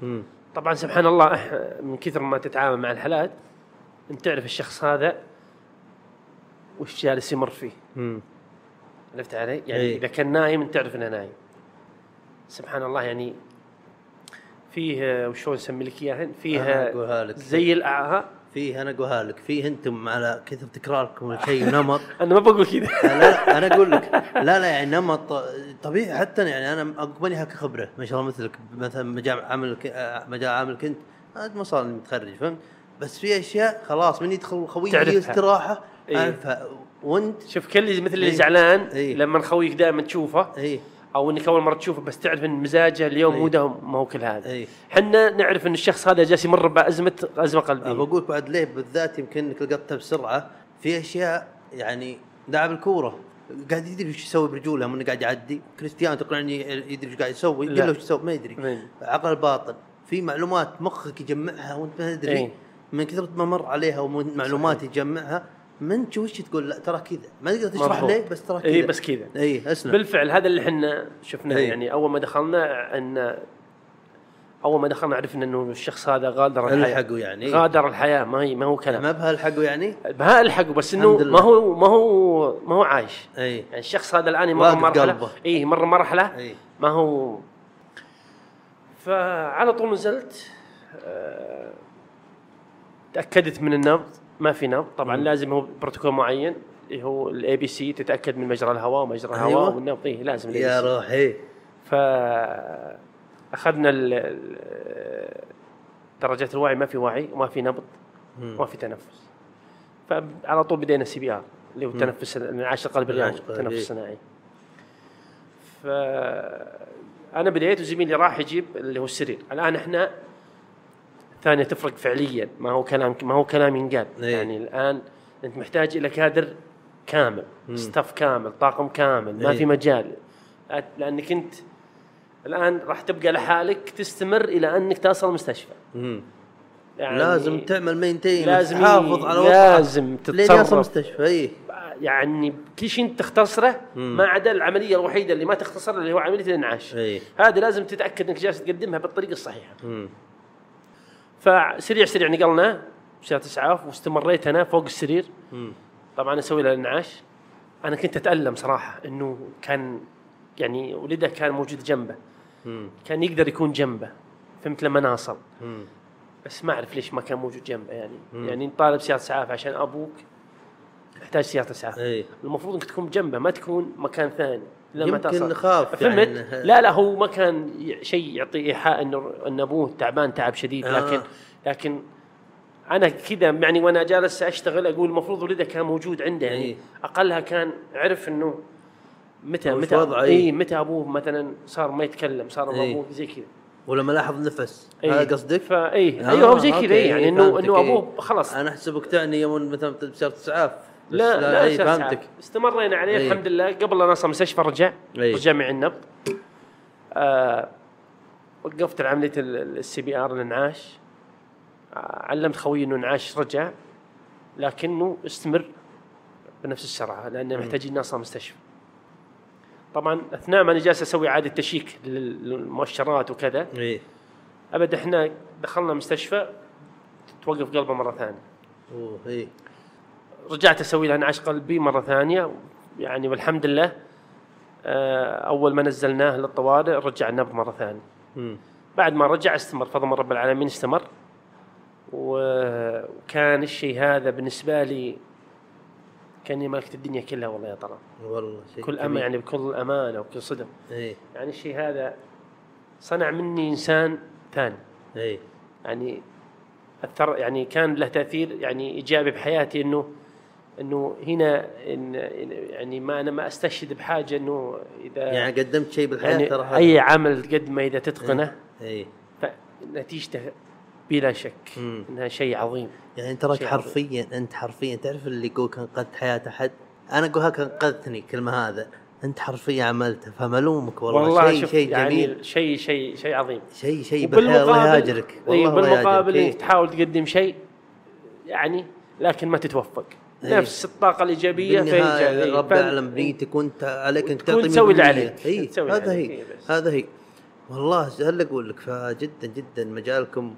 مم. طبعا سبحان الله من كثر ما تتعامل مع الحالات أنت تعرف الشخص هذا وش جالس يمر فيه مم. عرفت علي؟ يعني إيه. إذا كان نايم أنت تعرف إنه نايم سبحان الله يعني فيه وشلون نسمي لك اياها؟ أنا فيه أقولها لك. زي الأعها فيه أنا أقولها لك فيه أنتم على كثر تكراركم الشيء [LAUGHS] نمط أنا ما بقول كذا لا أنا أقول لك لا لا يعني نمط طبيعي حتى يعني أنا اقبلها كخبره ما شاء الله مثلك مثلا مجال عمل ك- مجال عملك أنت ما صار متخرج فهمت بس في أشياء خلاص من يدخل خوي تعرفها. استراحة إيه. اعرفها وأنت شوف كل مثل اللي إيه. زعلان إيه. لما خويك دائما تشوفه اي أو إنك أول مرة تشوفه بس تعرف إن مزاجه اليوم إيه. مو ده ما هو كل هذا إيه. إحنا نعرف إن الشخص هذا جالس يمر بازمه أزمة قلبية بقول بعد ليه بالذات يمكن إنك لقطتها بسرعة في أشياء يعني لاعب الكورة قاعد يدري وش يسوي برجوله من قاعد يعدي كريستيانو تقنعني يدري وش قاعد يسوي. قل له وش يسوي ما يدري. عقل الباطن في معلومات مخك يجمعها وأنت ما تدري إيه. من كثر ما مر عليها ومن معلومات يجمعها انت وش تقول لا ترى كذا. ما تقدر تشرح. ليه بس ترى كذا. اي بس كذا. اي أسلم. بالفعل هذا اللي إحنا شفناه. إيه. يعني أول ما دخلنا إن أول ما دخلنا عرفنا انه الشخص هذا غادر الحياة. الحقوا يعني. إيه. غادر الحياة. ما هي ما هو كلام. ما بهالحقوا يعني؟ بها الحقوا بس إنه. ما هو ما هو ما هو عايش. اي يعني الشخص هذا الآن واقف مرحله. اي مر مرحلة اي ما هو فعلى طول نزلت آه، تأكدت من النبض. ما في نبض طبعا مم. لازم هو بروتوكول معين اللي هو ال ABC تتأكد من مجرى الهواء ومجرى الهواء أيوة. والنبض إيه لازم يا. روحي فاخذنا ال- ال- درجات الوعي ما في وعي وما في نبض. وما في تنفس فعلى طول بدينا CPR اللي هو. التنفس انعاش القلب الرئوي التنفس إيه. الصناعي ف أنا بديت وزميلي راح يجيب اللي هو السرير الآن إحنا ثانية تفرق فعليا ما هو كلام ما هو كلام ينقال إيه. يعني الآن أنت محتاج إلى كادر كامل. staff كامل طاقم كامل ما إيه. في مجال لأنك أنت الآن راح تبقى لحالك تستمر إلى أنك تصل المستشفى. يعني لازم تعمل maintain لازم تحافظ على وضعك لازم تتصرف مستشفى اي يعني كل شيء أنت تختصره. ما عدا العملية الوحيدة اللي ما تختصرها اللي هو عملية الإنعاش اي هذه لازم تتأكد أنك جالس تقدمها بالطريقة الصحيحة مم. فسريع سريع نقلنا سيارة إسعاف واستمريت أنا فوق السرير. مم. طبعا أسوي له الإنعاش. أنا كنت أتألم صراحة إنه كان يعني ولده كان موجود جنبه. مم. كان يقدر يكون جنبه. فهمت لما ناصل مم. بس ما أعرف ليش ما كان موجود جنبه يعني. مم. يعني طالب سيارة إسعاف عشان أبوك. تحتاج سيارة إسعاف. اي المفروض إنك تكون جنبه ما تكون مكان ثاني. لما يمكن تصل نخاف فهمت؟ يعني لا لا هو ما كان شيء يعطي إيحاء انه إن أبوه تعبان تعب شديد آه. لكن لكن أنا كذا يعني وأنا جالس أشتغل أقول المفروض ولده كان موجود عنده يعني إيه. أقلها كان عرف إنه متى متى وضعه، اي إيه. متى أبوه مثلا صار ما يتكلم صار إيه. أبوه زي كذا ولما لاحظ نفس إيه. هذا قصدك؟ فا اي آه، أيوه زي كذا إيه، يعني إيه، انه إنه إيه. أبوه خلاص أنا أحسبك تعني يوم مثلا بسيارة اسعاف لا لا, لا فهمتك. استمرينا عليه إيه. الحمد لله. قبل لا نوصل المستشفى رجع إيه. رجع معي النبض. آه وقفت عمليه ال CPR الانعاش آه علمت خويي إنه انعاش رجع لكنه استمر بنفس السرعة لأنه محتاجين نوصل المستشفى طبعا أثناء ما أنا جالس أسوي إعادة check لل- للمؤشرات وكذا اي أبد إحنا دخلنا مستشفى توقف قلبه مرة ثانية. أوه اي رجعت أسوي له انعاش قلبي مرة ثانية يعني والحمد لله آه، أول ما نزلناه للطوارئ رجع النبض مرة ثانية. مم. بعد ما رجع استمر فضل من رب العالمين استمر. وكان الشيء هذا بالنسبة لي كأني ملكت الدنيا كلها والله يا ترى والله شيء كل أما يعني بكل أمانة وبكل صدق. اي يعني الشيء هذا صنع مني إنسان ثاني. اي يعني اثر يعني كان له تأثير يعني إيجابي بحياتي إنه إنه هنا إن يعني ما أنا ما أستشهد بحاجة إنه إذا يعني قدمت شيء بالحياة يعني ترى أي عمل تقدمه إذا تتقنه اي فنتيجته بلا شك مم. إنها شيء عظيم. يعني تراك شيء حرفيا أنت حرفيا تعرف اللي يقول كان قد حياة أحد؟ أنا أقول هكذا أنقذتني كلمة هذا. أنت حرفيا عملته فملومك والله, والله شيء شيء يعني جميل. شيء شيء شيء عظيم. شيء شيء بالحياة الله يهاجرك. اي والله الله بالمقابل. انك تحاول تقدم شيء يعني لكن ما تتوفق. إيه. نفس الطاقة الإيجابية فيرجع رب يعلم بنيتك وانت عليك انك تعطي تسوي اللي 100%. عليك. اي هذا هي. إيه. هذا هي. والله هل أقول لك؟ فجدا جدا مجالكم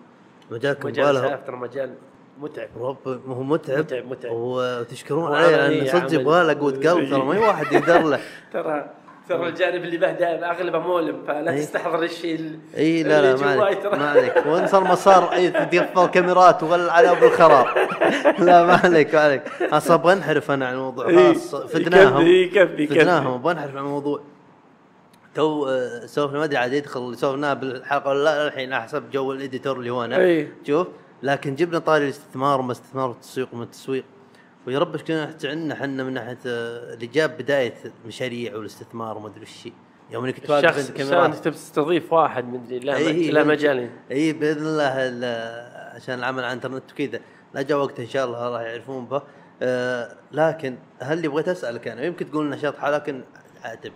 مجالكم مجال ترى مجال متعب. رب هو متعب. متعب- متعب. وتشكرون عليه عمل- لأن إيه، صدق يبغى له قوه قلب ترى ما واحد يقدر له. [LAUGHS] ترى ترى الجانب اللي به دائما أغلبه مؤلم فلا إيه. تستحضر الشيء ال- اي لا اللي [LAUGHS] لا ما عليك. ما عليك. وين صار مسار اي تقفل كاميرات وغل على أبو الخراب. لا ما عليك ما عليك. أصلا أبغى انحرف أنا عن الموضوع. إيه. خلاص فدناهم. يكفي يكفي فدناهم. أبغى انحرف عن الموضوع. تو آه، سولفنا ما أدري عاد يدخل سولفناه بالحلقة ولا لا الحين احسب جو ال editor اللي هو أنا. إيه. شوف لكن جبنا طاري الاستثمار وما استثمار والتسويق وما التسويق ويا رب إيش كنا عنا إحنا من ناحية آه، اللي جاب بداية المشاريع والاستثمار وما أدري وش هي. يوم إنك تواقف عند كاميرات تبي تستضيف واحد مدري لا إيه، لا إيه. مجال اي بإذن الله ال- عشان العمل على الإنترنت وكذا لا جاء وقت إن شاء الله راح يعرفون به آه لكن هل اللي بغيت اسالك أنا يمكن تقول نشاط حال لكن عاد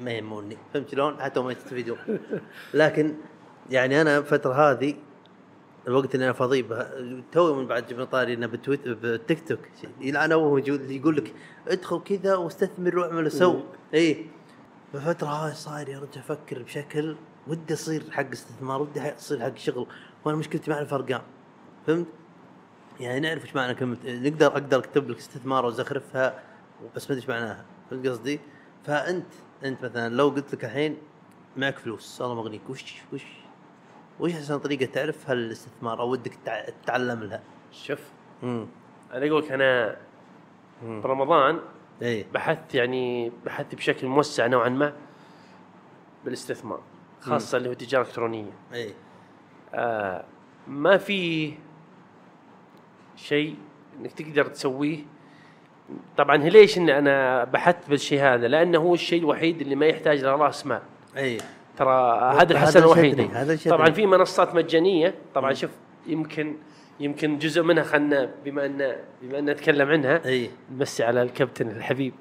ما يهموني فهمت شلون؟ حتى ما يستفيدون [LAUGHS] لكن يعني أنا الفترة هذه الوقت اللي أنا فاضي به توي من بعد جبنا طاري إنه بتويت بالتيك توك. يلعن ابوه يقول لك ادخل كذا واستثمر واعمل وسوي اي الفترة هاي صاير يا رجل أفكر بشكل ودي أصير حق استثمار ودي أصير حق شغل. وأنا مشكلتي ما اعرف ارقام فهمت؟ يعني نعرف إيش معنى كلمة نقدر أقدر أكتب لك استثمار وزخرفها بس ما أدري إيش معناها. فهمت قصدي؟ فانت أنت مثلا لو قلت لك الحين معك فلوس الله مغنيك. وش وش وش أحسن طريقة تعرف هالاستثمار أو ودك تع- تتعلم لها؟ شوف. امم أنا أقول لك أنا برمضان اي بحثت يعني بحثت بشكل موسع نوعا ما بالاستثمار خاصة اللي هو التجارة الإلكترونية. اي آه ما في شيء إنك تقدر تسويه. طبعا ليش ان أنا بحثت بالشيء هذا؟ لأنه هو الشيء الوحيد اللي ما يحتاج إلى مال. اي ترى هذا الحسن الوحيد. هذا. طبعا في منصات مجانية طبعا شوف يمكن يمكن جزء منها خلنا بما أن بما أن نتكلم عنها إي. نمسي على الكابتن الحبيب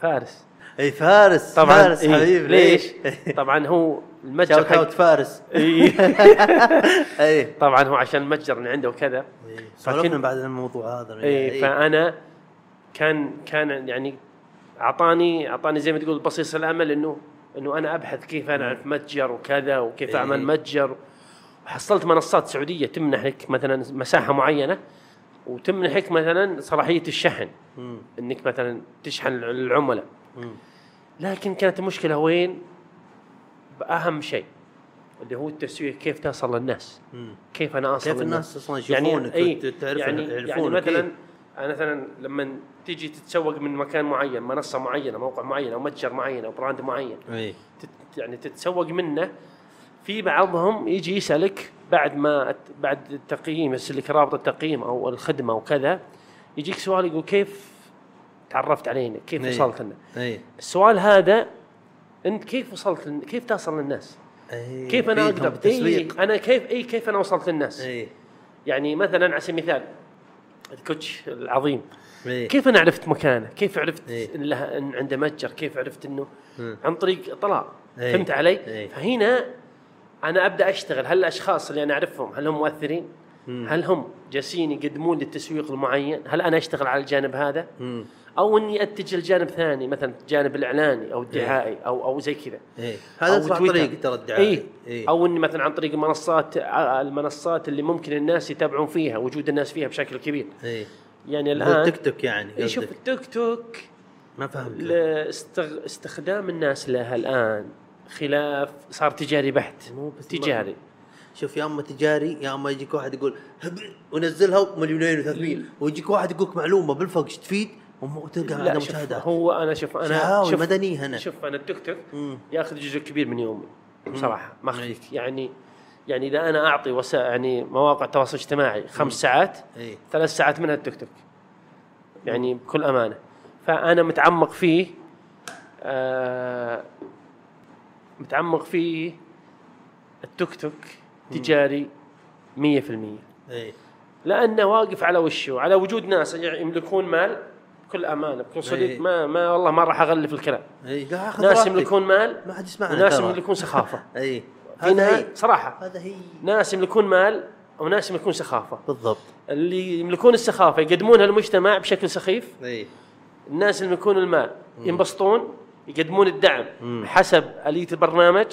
فارس. إي فارس طبعا فارس إيه، حبيب ليش؟ [LAUGHS] طبعا هو المتجر shout out فارس. إيه. [LAUGHS] إي. طبعا هو عشان المتجر اللي عنده وكذا. سولفنا بعد الموضوع هذا. إي. فأنا كان كان يعني أعطاني أعطاني زي ما تقول بصيص الأمل إنه إنه أنا أبحث كيف أنا اعرف متجر وكذا وكيف إيه. أعمل متجر وحصلت منصات سعودية تمنحك مثلا مساحة معينة وتمنحك مثلا صلاحية الشحن مم. إنك مثلا تشحن العملاء. لكن كانت المشكلة وين؟ بأهم شيء اللي هو التسويق كيف تصل للناس مم. كيف أنا أصل كيف؟ الناس أصلا يشوفونك يعني وت- تعرف يعني, يعني يعرفونك مثلا؟ أنا مثلا لما تيجي تتسوق من مكان معين منصة معينة موقع معين أو متجر معين أو brand معين تت يعني تتسوق منه في بعضهم يجي يسألك بعد ما بعد التقييم يرسل لك رابط التقييم أو الخدمة وكذا يجيك سؤال يقول كيف تعرفت علينا؟ كيف إيه. وصلت لنا؟ إي السؤال هذا أنت كيف وصلت لن- كيف تصل للناس؟ إي كيف أنا أقدر؟ بالتسويق أنا كيف إي كيف أنا وصلت للناس؟ إي يعني مثلا على سبيل المثال الكوتش العظيم اي كيف أنا عرفت مكانه؟ كيف عرفت إيه. ان له إن عنده متجر؟ كيف عرفت إنه مم. عن طريق طلع إيه. فهمت علي؟ إيه. فهنا أنا أبدأ أشتغل هل الأشخاص اللي أنا أعرفهم هل هم مؤثرين؟ مم. هل هم جالسين يقدمون لي التسويق المعين؟ هل أنا أشتغل على الجانب هذا؟ مم. أو إني أتجه لجانب ثاني مثلا الجانب الإعلاني أو الدعائي أو أو زي كذا اي هذا تويتر. طريق ترى الدعاية اي اي أو إني مثلا عن طريق المنصات المنصات اللي ممكن الناس يتابعون فيها وجود الناس فيها بشكل كبير اي يعني الان الآن تيك توك يعني إيه شوف. التيك توك ما فهمت لاستغ... استخدام الناس لها الآن خلاف صار تجاري بحت مو بس تجاري. شوف يا اما تجاري يا اما يجيك واحد يقول ونزلها مليونين و300 ويجيك واحد يقول لك معلومة بالفرق إيش تفيد؟ وتلقى عندها مشاهدات هو أنا شوف أنا شوف مدني هنا. شوف أنا التيك توك. ياخذ جزء كبير من يومي بصراحة ما. أخفيك. يعني يعني إذا أنا أعطي وسائل يعني مواقع التواصل الاجتماعي خمس ساعات إي. ثلاث ساعات منها التيك توك. يعني بكل أمانة. فأنا متعمق فيه آه متعمق فيه التيك توك تجاري 100% إي. لأنه واقف على وشه على وجود ناس يملكون مال بكل أمانة بكل صدق. إيه. ما ما والله ما راح أغلف الكلام. أخذ ناس. يملكون مال ما حد يسمعنا ترى. يملكون سخافة. [LAUGHS] إي. هذا ناس هي صراحة. هذا هي. ناس يملكون مال وناس يملكون سخافة. بالضبط. اللي يملكون السخافة يقدمونها للمجتمع بشكل سخيف. إي. الناس اللي يملكون المال. ينبسطون يقدمون الدعم مم. حسب آلية البرنامج.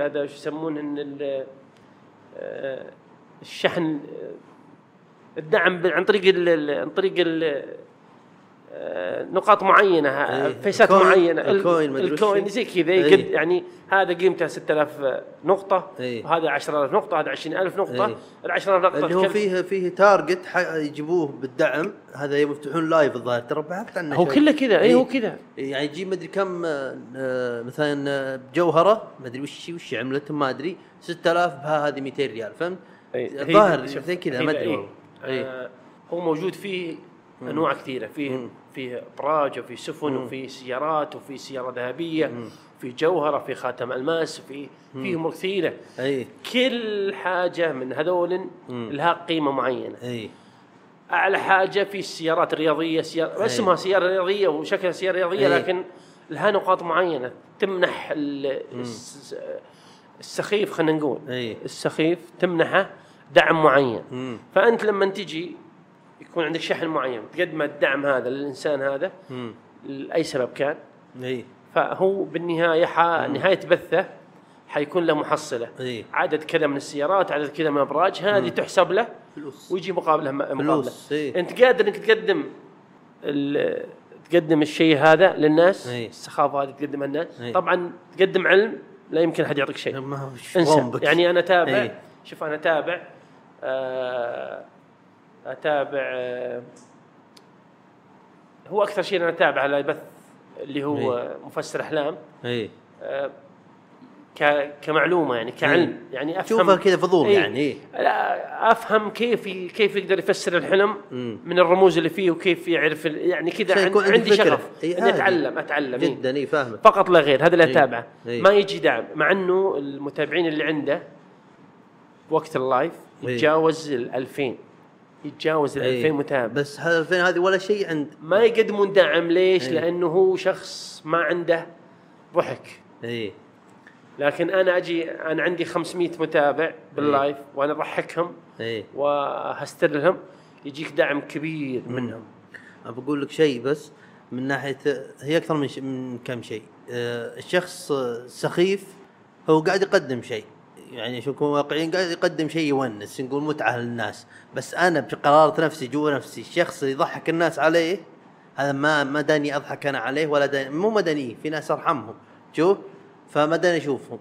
هذا شو ال- آه، الشحن آه، الدعم عن طريق عن طريق ال- نقاط معينة إيه. فيسات ال coin- معينة ال- ال coin ال coin. زي كذا إيه. يعني هذا قيمته 6000 نقطة إيه. وهذا 10000 نقطة هذا 20000 نقطة. ال 10000 نقطة اللي هو فيه فيه target يجيبوه بالدعم هذا يفتحون live الظاهر ترى بحثت عنه هو. كله كذا اي. هو كذا يعني يجيب مدري كم آه، آه، مثلا آه، جوهرة مدري وش وش عملتهم ما أدري 6000 بها هذه 200 ريال فهمت؟ الظاهر زي كذا ما أدري. والله. آه، هو موجود فيه أنواع كثيرة فيه فيه إبراج وفي سفن وفي سيارات وفي سيارة ذهبية في جوهرة في خاتم ألماس وفي في أمور كثيرة. أي. كل حاجة من هذول لها قيمة معينة. أي. أعلى حاجة في السيارات الرياضية سيارة أي. اسمها سيارة رياضية وشكلها سيارة رياضية أي. لكن لها نقاط معينة. تمنح ال- الس- السخيف خلينا نقول. أي. السخيف تمنحه دعم معين. مم. فأنت لما تجي يكون عندك شحن معين تقدم الدعم هذا للإنسان هذا مم. لأي سبب كان إي فهو بالنهاية ح... نهاية بثة حيكون له محصلة إيه. عدد كذا من السيارات عدد كذا من الابراج هذه تحسب له فلوس ويجي مقابله مقابله فلوس، إيه. أنت قادر إنك تقدم ال- تقدم الشيء هذا للناس إيه. السخافة هذه تقدمها للناس إيه. طبعا تقدم علم لا يمكن أحد يعطيك شيء انسى؟ يعني أنا اتابع إيه. شوف أنا اتابع آه، أتابع آه، هو أكثر شيء أنا اتابع على البث اللي هو مفسر أحلام اي آه، كمعلومة يعني كعلم يعني أفهم تشوفها كذا فضول إيه. يعني إيه. لا أفهم كيف كيف يقدر يفسر الحلم مم. من الرموز اللي فيه وكيف يعرف يعني كذا عن- عندي فكرة. شغف إيه، إني. أتعلم أتعلم إيه. جدا اي فاهمك فقط لا غير هذا اللي. أتابعه. ما يجي دعم مع إنه المتابعين اللي عنده وقت ال live. يتجاوز ال 2000 يتجاوز ال 2000 إيه. متابع. بس هذا 2000 هذه ولا شيء عند ما يقدمون دعم ليش؟ إيه. لأنه هو شخص ما عنده ضحك. اي لكن أنا أجي أنا عندي 500 متابع بال live وأنا أضحكهم اي وهستر لهم يجيك دعم كبير منهم. بقول لك شيء بس من ناحية هي أكثر من ش... من كم شيء. آه، الشخص سخيف هو قاعد يقدم شيء. يعني عشان نكون واقعيين قاعد يقدم شيء يونس نقول متعة للناس. بس أنا بقرارة نفسي جوا نفسي الشخص اللي يضحك الناس عليه هذا ما ما داني أضحك أنا عليه ولا داني مو مدني في ناس أرحمهم. شوف؟ فما داني أشوفهم.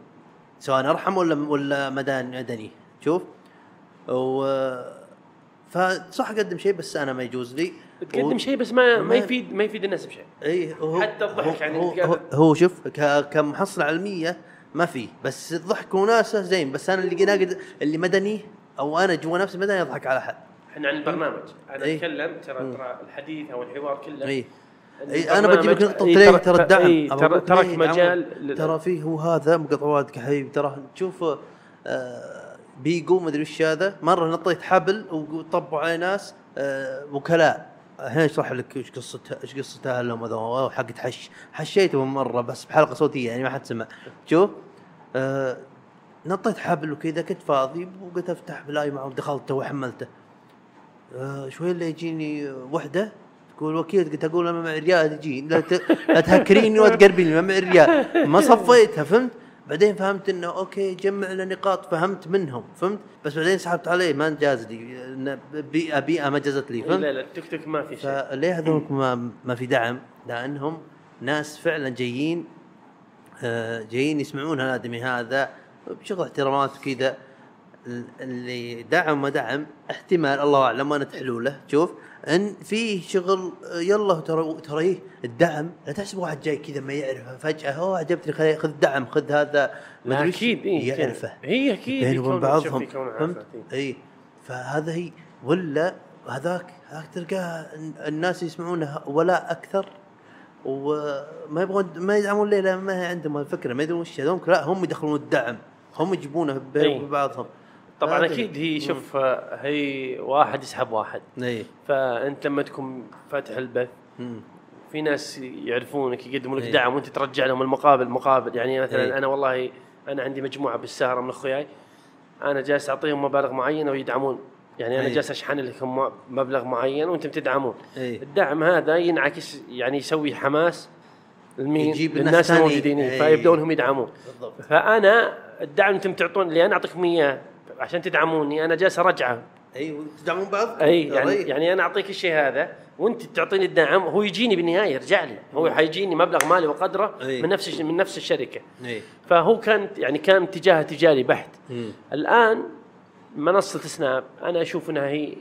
سواء أرحم ولا ولا مداني مدني شوف؟ و فصح اقدم شيء بس أنا ما يجوز لي. تقدم شيء بس ما ما يفيد ما يفيد الناس بشيء. اي هو حتى الضحك يعني هو, هو, هو شوف ك- كمحصلة علمية ما في. بس الضحك وناسة زين. بس أنا اللي ناقد اللي مدني أو أنا جوا نفسي مدني أضحك على حد إحنا عن البرنامج. أنا إي. أتكلم ترى. ترى الحديث أو الحوار كله. اي إن اي أنا بجيب لك نقطة إي ليه ترى- ترى الدعم. إي أبغى ترى ترك ليه مجال ترى فيه هو هذا مقطع وادك يا حبيبي ترى تشوف آه بيجو مدري وش هذا. مرة نطيت حبل وطبوا عليه ناس آه وكلاء. الحين اشرح لك إيش قصتها إيش قصتها لهم هذول حقت حش حشيتهم مرة بس بحلقة صوتية يعني ما حد سمع. شوف آه نطيت حبل وكذا كنت فاضي وقلت أفتح بلاي معه دخلته وحملته. آه شوي اللي يجيني وحدة تقول وكيل قلت أقول أنا معي ريال يجي لا. لا تهكريني ولا تقربيني ما معي ريال. ما صفيتها فهمت؟ بعدين فهمت إنه أوكي جمع له نقاط فهمت منهم فهمت؟ بس بعدين سحبت عليه ما انجاز لي بيئة بيئة ما جازت لي فهمت؟ لا لا التيك توك ما في شيء. فليه هذول ما, ما في دعم؟ لأنهم ناس فعلا جايين آه، جايين يسمعون الادمي هذا بشغل احترامات وكذا. ال- اللي دعم ما دعم احتمال الله أعلم أنا حلوله شوف أن في شغل يلا ترى ترى الدعم. لا تحسب واحد جاي كذا ما يعرفه. فجأة هو عجبتني خلي خذ دعم خذ هذا. ما وش، أكيد اي يعرفه. هي أكيد بينهم وبين بعضهم. فهمت؟ اي فهذا هي. ولا هذاك هذاك تلقاه الناس يسمعونه ولا أكثر. وما يبغون ما يدعمون ليه ما هي عندهم الفكرة ما يدرون وش هذول. لا هم يدخلون الدعم. هم يجيبونه بينهم. وبين بعضهم طبعا أكيد هي شوف آه، هي واحد يسحب واحد اي فأنت لما تكون فاتح البث. في ناس يعرفونك يقدمون لك إيه. دعم وأنت ترجع لهم المقابل مقابل يعني مثلا إيه. أنا والله أنا عندي مجموعة بالسهرة من أخوياي أنا جالس أعطيهم مبالغ معينه ويدعمون يعني أنا إيه. جالس أشحن لكم مبلغ معين وأنتم تدعمون. الدعم هذا ينعكس يعني يسوي حماس لمين يجيب الناس. الموجودين. فيبدون هم يدعمون بالضبط فأنا الدعم أنتم تعطون اللي أنا أعطيكم إياه عشان تدعموني أنا جالس أرجعه أي تدعمون بعض أي يعني إيه. يعني أنا أعطيك الشيء هذا وأنت تعطيني الدعم هو يجيني بالنهاية يرجع لي هو حيجيني مبلغ مالي وقدره أي. من نفس من نفس الشركة أي فهو كان يعني كان اتجاه تجاري بحت مم. الآن منصة سناب أنا أشوف إنها هي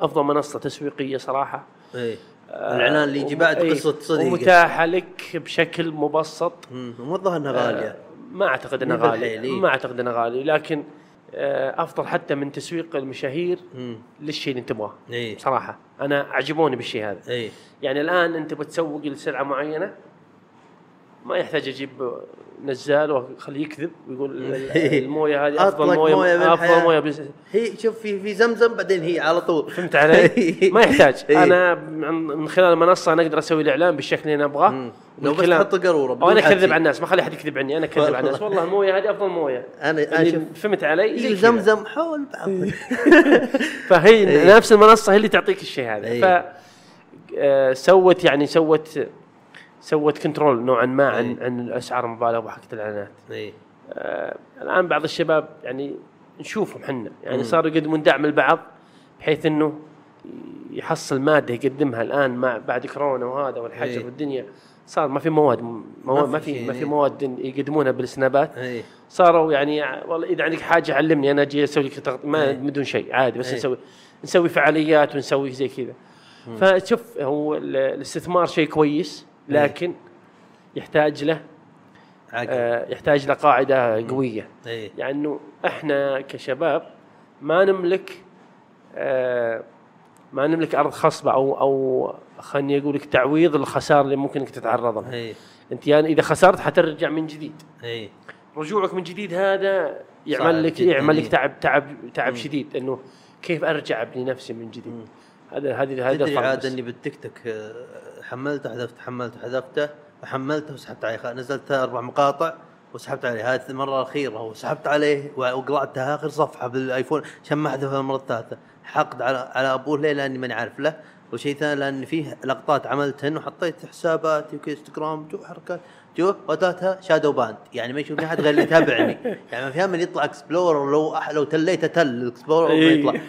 أفضل منصة تسويقية صراحة أي الإعلان اللي يجي بعد أي. قصة صديقه ومتاحة لك بشكل مبسط. مو الظاهر إنها غالية آه، ما أعتقد إنها مو بالحيل، غالي إيه. ما أعتقد إنها غالي لكن آه، أفضل حتى من تسويق المشاهير مم. للشيء اللي أنت تبغاه اي صراحة. أنا عجبوني بالشيء هذا. اي يعني الآن أنت بتسوق لسلعة معينة ما يحتاج أجيب نزال واخليه يكذب ويقول [LAUGHS] ال- الموية هذه أفضل موية, موية أفضل. موية بس هي شوف في في زمزم بعدين هي على طول فهمت علي؟ [LAUGHS] ما يحتاج إيه. أنا من خلال المنصة أنا أقدر أسوي الإعلان بالشكل اللي أنا أبغاه. لو بس تحط بدون وأنا اكذب. على الناس ما أخلي أحد يكذب عني أنا أكذب على الناس [LAUGHS] والله الموية هذه أفضل موية أنا فهمت علي؟ زي. زمزم حول بعض فهي إيه. نفس المنصة هي اللي تعطيك الشيء هذا إيه. ف آه، سوت يعني سوت سوت control نوعا ما عن إيه. عن الأسعار المبالغة حقت الإعلانات اي آه، الآن بعض الشباب يعني نشوفهم حنا يعني. صاروا يقدمون دعم البعض بحيث إنه يحصل مادة يقدمها الآن مع بعد كورونا وهذا والحجر إيه. والدنيا صار ما في مواد مواد ما في ما في إيه. مواد يقدمونها بالسنابات اي صاروا يعني والله إذا عندك حاجة علمني أنا أجي أسوي لك ما إيه. بدون شيء عادي بس إيه. نسوي نسوي فعاليات ونسوي زي كذا فشوف هو ال- الاستثمار شيء كويس لكن يحتاج له آه، يحتاج له قاعدة قوية. اي يعني انه إحنا كشباب ما نملك آه، ما نملك أرض خصبة أو أو خليني أقول لك تعويض الخسارة اللي ممكن انك تتعرض لها. اي أنت يعني إذا خسرت حترجع من جديد. اي رجوعك من جديد هذا يعمل لك يعمل لك إيه. تعب تعب تعب مم. شديد. إنه كيف أرجع ابني نفسي من جديد؟ مم. هذا هذه هذا بس. إني بالتيك توك آه، حملته حذفت حملته حذفته وحملته وسحبت عليه. نزلت أربع مقاطع وسحبت عليه. هذه المرة الأخيرة وسحبت عليه وقلعتها آخر صفحة بالآيفون. عشان ما احذفها المرة الثالثة. حقد على على أبوه ليه؟ لأني ماني عارف له. وشيء ثاني لأن فيه لقطات عملتهن وحطيت حساباتي وكذا إنستغرام جو حركات جو وتاتها شادو باند يعني ما يشوفني أحد غير اللي يتابعني. [LAUGHS] يعني ما في من يطلع اكسبلورر لو أح لو تليته تل الاكسبلورر ما إيه. يطلع.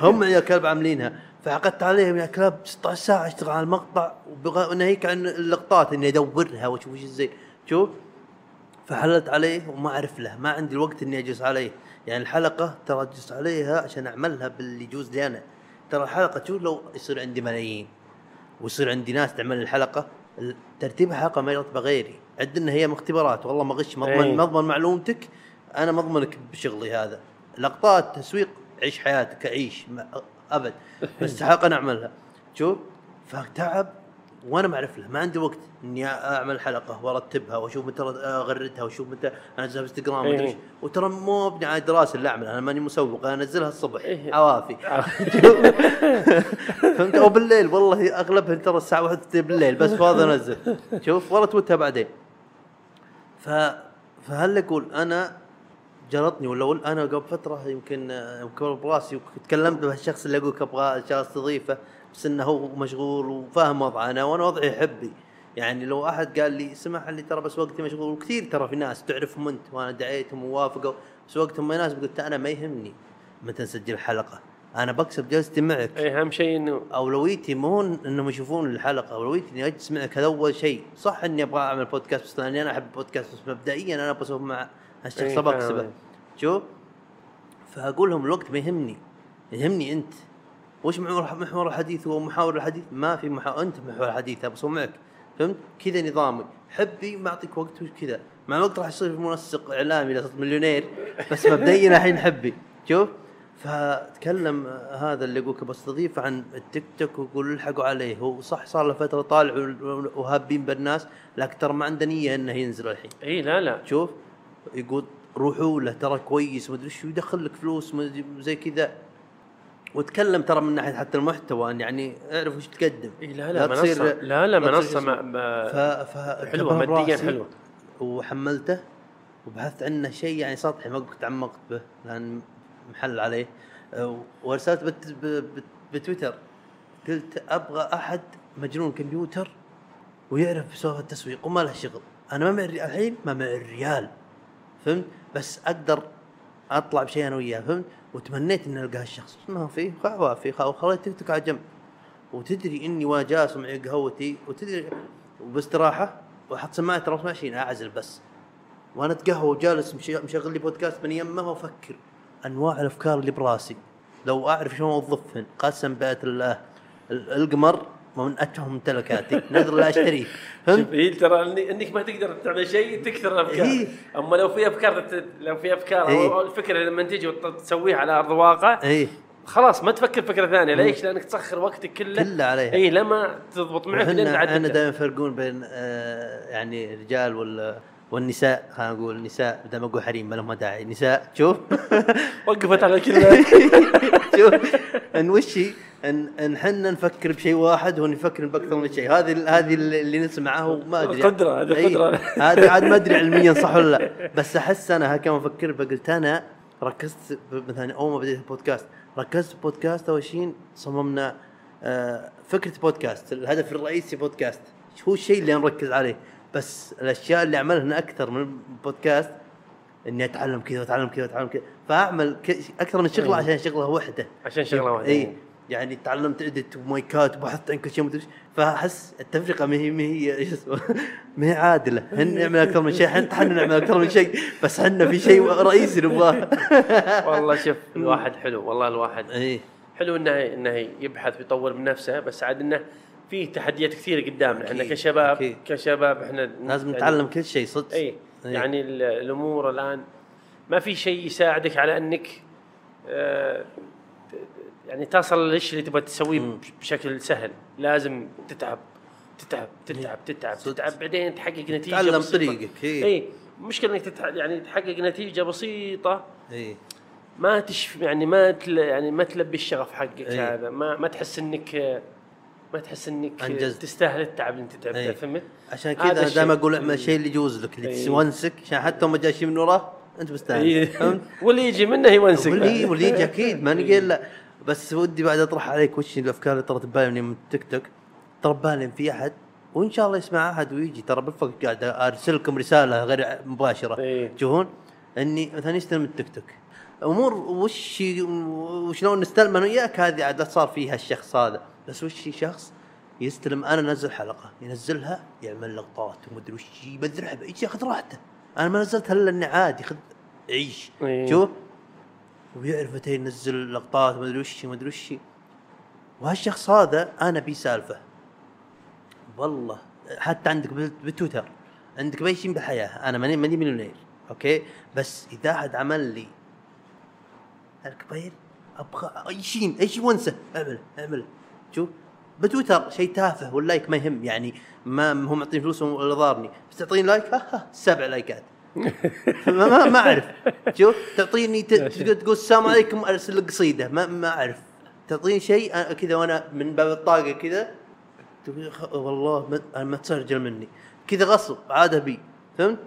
هم يا كلب عاملينها. فعقدت عليهم يا كلب 16 ساعة أشتغل على المقطع وبغى ناهيك عن اللقطات إني أدورها وأشوف إيش زي شوف فحلت عليه وما أعرف له. ما عندي الوقت إني أجلس عليه. يعني الحلقة ترى أجلس عليها عشان أعملها باللي يجوز لي أنا. ترى الحلقة شوف لو يصير عندي ملايين ويصير عندي ناس تعمل الحلقة ال- ترتيب الحلقة ما يرتبه غيري. عندنا هي اختبارات والله ما غش مضمن أي. مضمن معلومتك أنا مضمنك بشغلي هذا. لقطات تسويق عيش حياتك عيش أبد. [LAUGHS] بس حلقه نعملها شوف فتعب وأنا ما أعرف له. ما عندي وقت إني أعمل حلقة وأرتبها وأشوف متى اغردها وأشوف متى أنزلها في إنستغرام إيه. ومدري إيش. وترى مو ابني على دراسه اللي اعمل أنا ماني مسوق. أنا أنزلها الصبح. إيه. عوافي. [LAUGHS] [LAUGHS] فهمت؟ أو بالليل. والله اغلبها ترى الساعة 1 بالليل. بس فاضي أنزل. شوف والله توتها بعدين. ف فهل أقول أنا جلطني ولا أقول أنا قبل فترة يمكن آه، براسي وتكلمت مع الشخص اللي أقول أبغى شاء الله استضيفه بس إنه هو مشغول وفاهم وضعنا وأنا وضعي يحبي. يعني لو أحد قال لي اسمح لي ترى بس وقتي مشغول وكثير ترى في ناس تعرفهم أنت وأنا دعيتهم ووافقوا بس وقتهم ما يناسب قلت أنا ما يهمني متى نسجل حلقة أنا بكسب جلستي معك. اي أهم شيء إنه أولويتي مو إنهم يشوفون الحلقة أولويتي إني أجلس معك هذا أول شيء. صح إني أبغى أعمل بودكاست بس لأني أنا أحب البودكاست بس مبدئيا أنا أبغى اسولف مع هالشخص إيه، اكسبه فاهم. شوف فأقول لهم الوقت ما يهمني يهمني أنت. وش محور محور الحديث؟ هو محاور الحديث؟ ما في محاور أنت محور الحديث اسولف معك فهمت؟ كذا وقت حبي ما اعطيك وقت وكذا مع الوقت راح يصير منسق إعلامي صرت مليونير بس مبدئيا [LAUGHS] الحين حبي. شوف فتكلم هذا اللي يقولك بستضيف عن التيك توك ويقول الحقوا عليه. هو صح صار له فترة طالع وهابين بالناس لكن ترى ما عنده نيه إنه ينزل الحين. اي لا لا. شوف يقول روحوا له ترى كويس مدري شو يدخل لك فلوس زي كذا. وتكلم ترى من ناحية حتى المحتوى إن يعني أعرف وش تقدم. اي لا لا, تصير- منصة. لا لا منصة ما. ما ف... ف... حلوة ماديا حلوة. وحملته وبحثت عنه شيء يعني سطحي ما قلت تعمقت به لأن محل عليه. وارسلت بت... بت... بتويتر. قلت أبغى أحد مجنون كمبيوتر ويعرف سوالف التسويق وما له شغل. أنا ما معي الحين ما معي الريال. فهمت؟ بس أقدر أطلع بشيء أنا وياه فهمت؟ وتمنيت اني ألقى هالشخص. ما في خوافي وخليت تيك توك على جنب. وتدري إني وأنا جالس ومعي قهوتي وتدري وباستراحة وأحط سماعة ترى ما ماشيين أعزل بس. وأنا أتقهوى وجالس مشغل لي بودكاست من يمه وأفكر أنواع الأفكار اللي براسي. لو أعرف شلون أوظفهن قسم بآية الله ال- القمر من اتفه ممتلكاتي نادر لا أشتريه. فهمت؟ إيه ترى إنك ما تقدر تعمل شيء تكثر الافكار إيه. أما لو في أفكار تت- لو في أفكار إيه. أو الفكرة لما تيجي وتسويها على أرض الواقع إيه خلاص ما تفكر فكرة ثانية. ليش؟ لأنك تسخر وقتك كله. كله عليها. اي لما تضبط معك لين إحنا إحنا تعدل دائما يفرقون بين آه يعني الرجال وال والنساء. خلينا نقول نساء بدل ما أقول حريم ما لهم داعي. نساء شوف. [LAUGHS] وقفت على الكلمة [LAUGHS] شوف. إن وشي إن إن حنا نفكر بشيء واحد وهو يفكر بأكثر من شيء. هذه هذه اللي نسمعه وما أدري. قدرة، هذه إي، قدرة. هذه عاد ما أدري [LAUGHS] علميا صح ولا لا. بس أحس أنا كما أفكر فقلت أنا ركزت مثلا أول ما بديت البودكاست ركزت بودكاست أول شيء صممنا آه، فكرة بودكاست الهدف الرئيسي بودكاست. هو الشيء اللي نركز عليه. بس الأشياء اللي أعملها أكثر من بودكاست إني أتعلم كذا وأتعلم كذا وأتعلم كذا. فأعمل أكثر من شغلة عشان شغلة وحده عشان شغلة واحدة. اي يعني تعلمت اديت ومايكات وبحثت عن كل شيء مدري. فأحس التفرقة ما هي ما هي اسمه؟ [LAUGHS] ما هي عادلة. هن نعمل أكثر من شيء حتى إحنا نعمل أكثر من شيء بس إحنا في شيء رئيسي نبغاه. [LAUGHS] والله شوف [LAUGHS] الواحد حلو والله الواحد اي حلو انه إنه يبحث ويطور من نفسه بس عاد إنه في تحديات كثيرة قدامنا. إحنا كشباب أكيد. كشباب إحنا لازم يعني- نتعلم كل شيء صدق. اي إي. يعني ال- الأمور الآن ما في شيء يساعدك على إنك آه، يعني تصل للشيء اللي تبغى تسويه بشكل سهل لازم تتعب تتعب تتعب تتعب. تتعب بعدين تحقق نتيجة تعلم. طريقك اي اي مشكلة إنك تتح... يعني تحقق نتيجة بسيطة اي ما تشف يعني ما تل... يعني ما تلبي الشغف حقك إيه. هذا ما ما تحس إنك ما تحس إنك أنجزت. تستاهل التعب اللي أنت تعبته إيه. فهمت؟ عشان كذا أنا. دائما أقول اعمل الشيء اللي يجوز لك اللي إي. تونسك عشان حتى ما جاء شيء من وراه أنت مستانس إيه. فهمت؟ [LAUGHS] واللي يجي منه يونسك واللي واللي يجي أكيد ما نقول لا بس ودي بعد اطرح عليك وش الافكار اللي طرت ببالي من التيك توك. طرت بالي إن في أحد وإن شاء الله يسمع أحد ويجي. ترى بالفق قاعد ارسل لكم رسالة غير مباشرة. إيه. تشوفون إني مثلا يستلم التيك توك. أمور وش وشلون نستلم أنا وياك هذه عاد صار فيها الشخص هذا. بس وش شخص يستلم؟ أنا انزل حلقة. ينزلها يعمل لقطات ومدري وش يبذرها ياخذ راحته. أنا ما نزلتها إلا إني عادي خذ عيش. إيه. شوف ويعرف متى ينزل لقطات ما أدري وش ما أدري وش وهالشخص هذا أنا بي سالفة. والله حتى عندك بال- بالتويتر عندك بأي شيء بالحياة أنا ماني ماني مليونير أوكي؟ بس إذا احد عمل لي الكبير أبغى أي شيء أي شيء وانسى اعمله اعمله شوف بتويتر شيء تافه وال like ما يهم يعني ما ما هو معطيني فلوس ولا ضارني بس تعطيني like؟ ها ها سبع لايكات. ما ما, أعرف. شوف تعطيني تقول السلام عليكم أرسل لك قصيدة. ما ما أعرف. تعطيني شيء كذا وأنا من باب الطاقة كذا. تقول والله ما تسرجل مني. كذا غصب عاده بي فهمت؟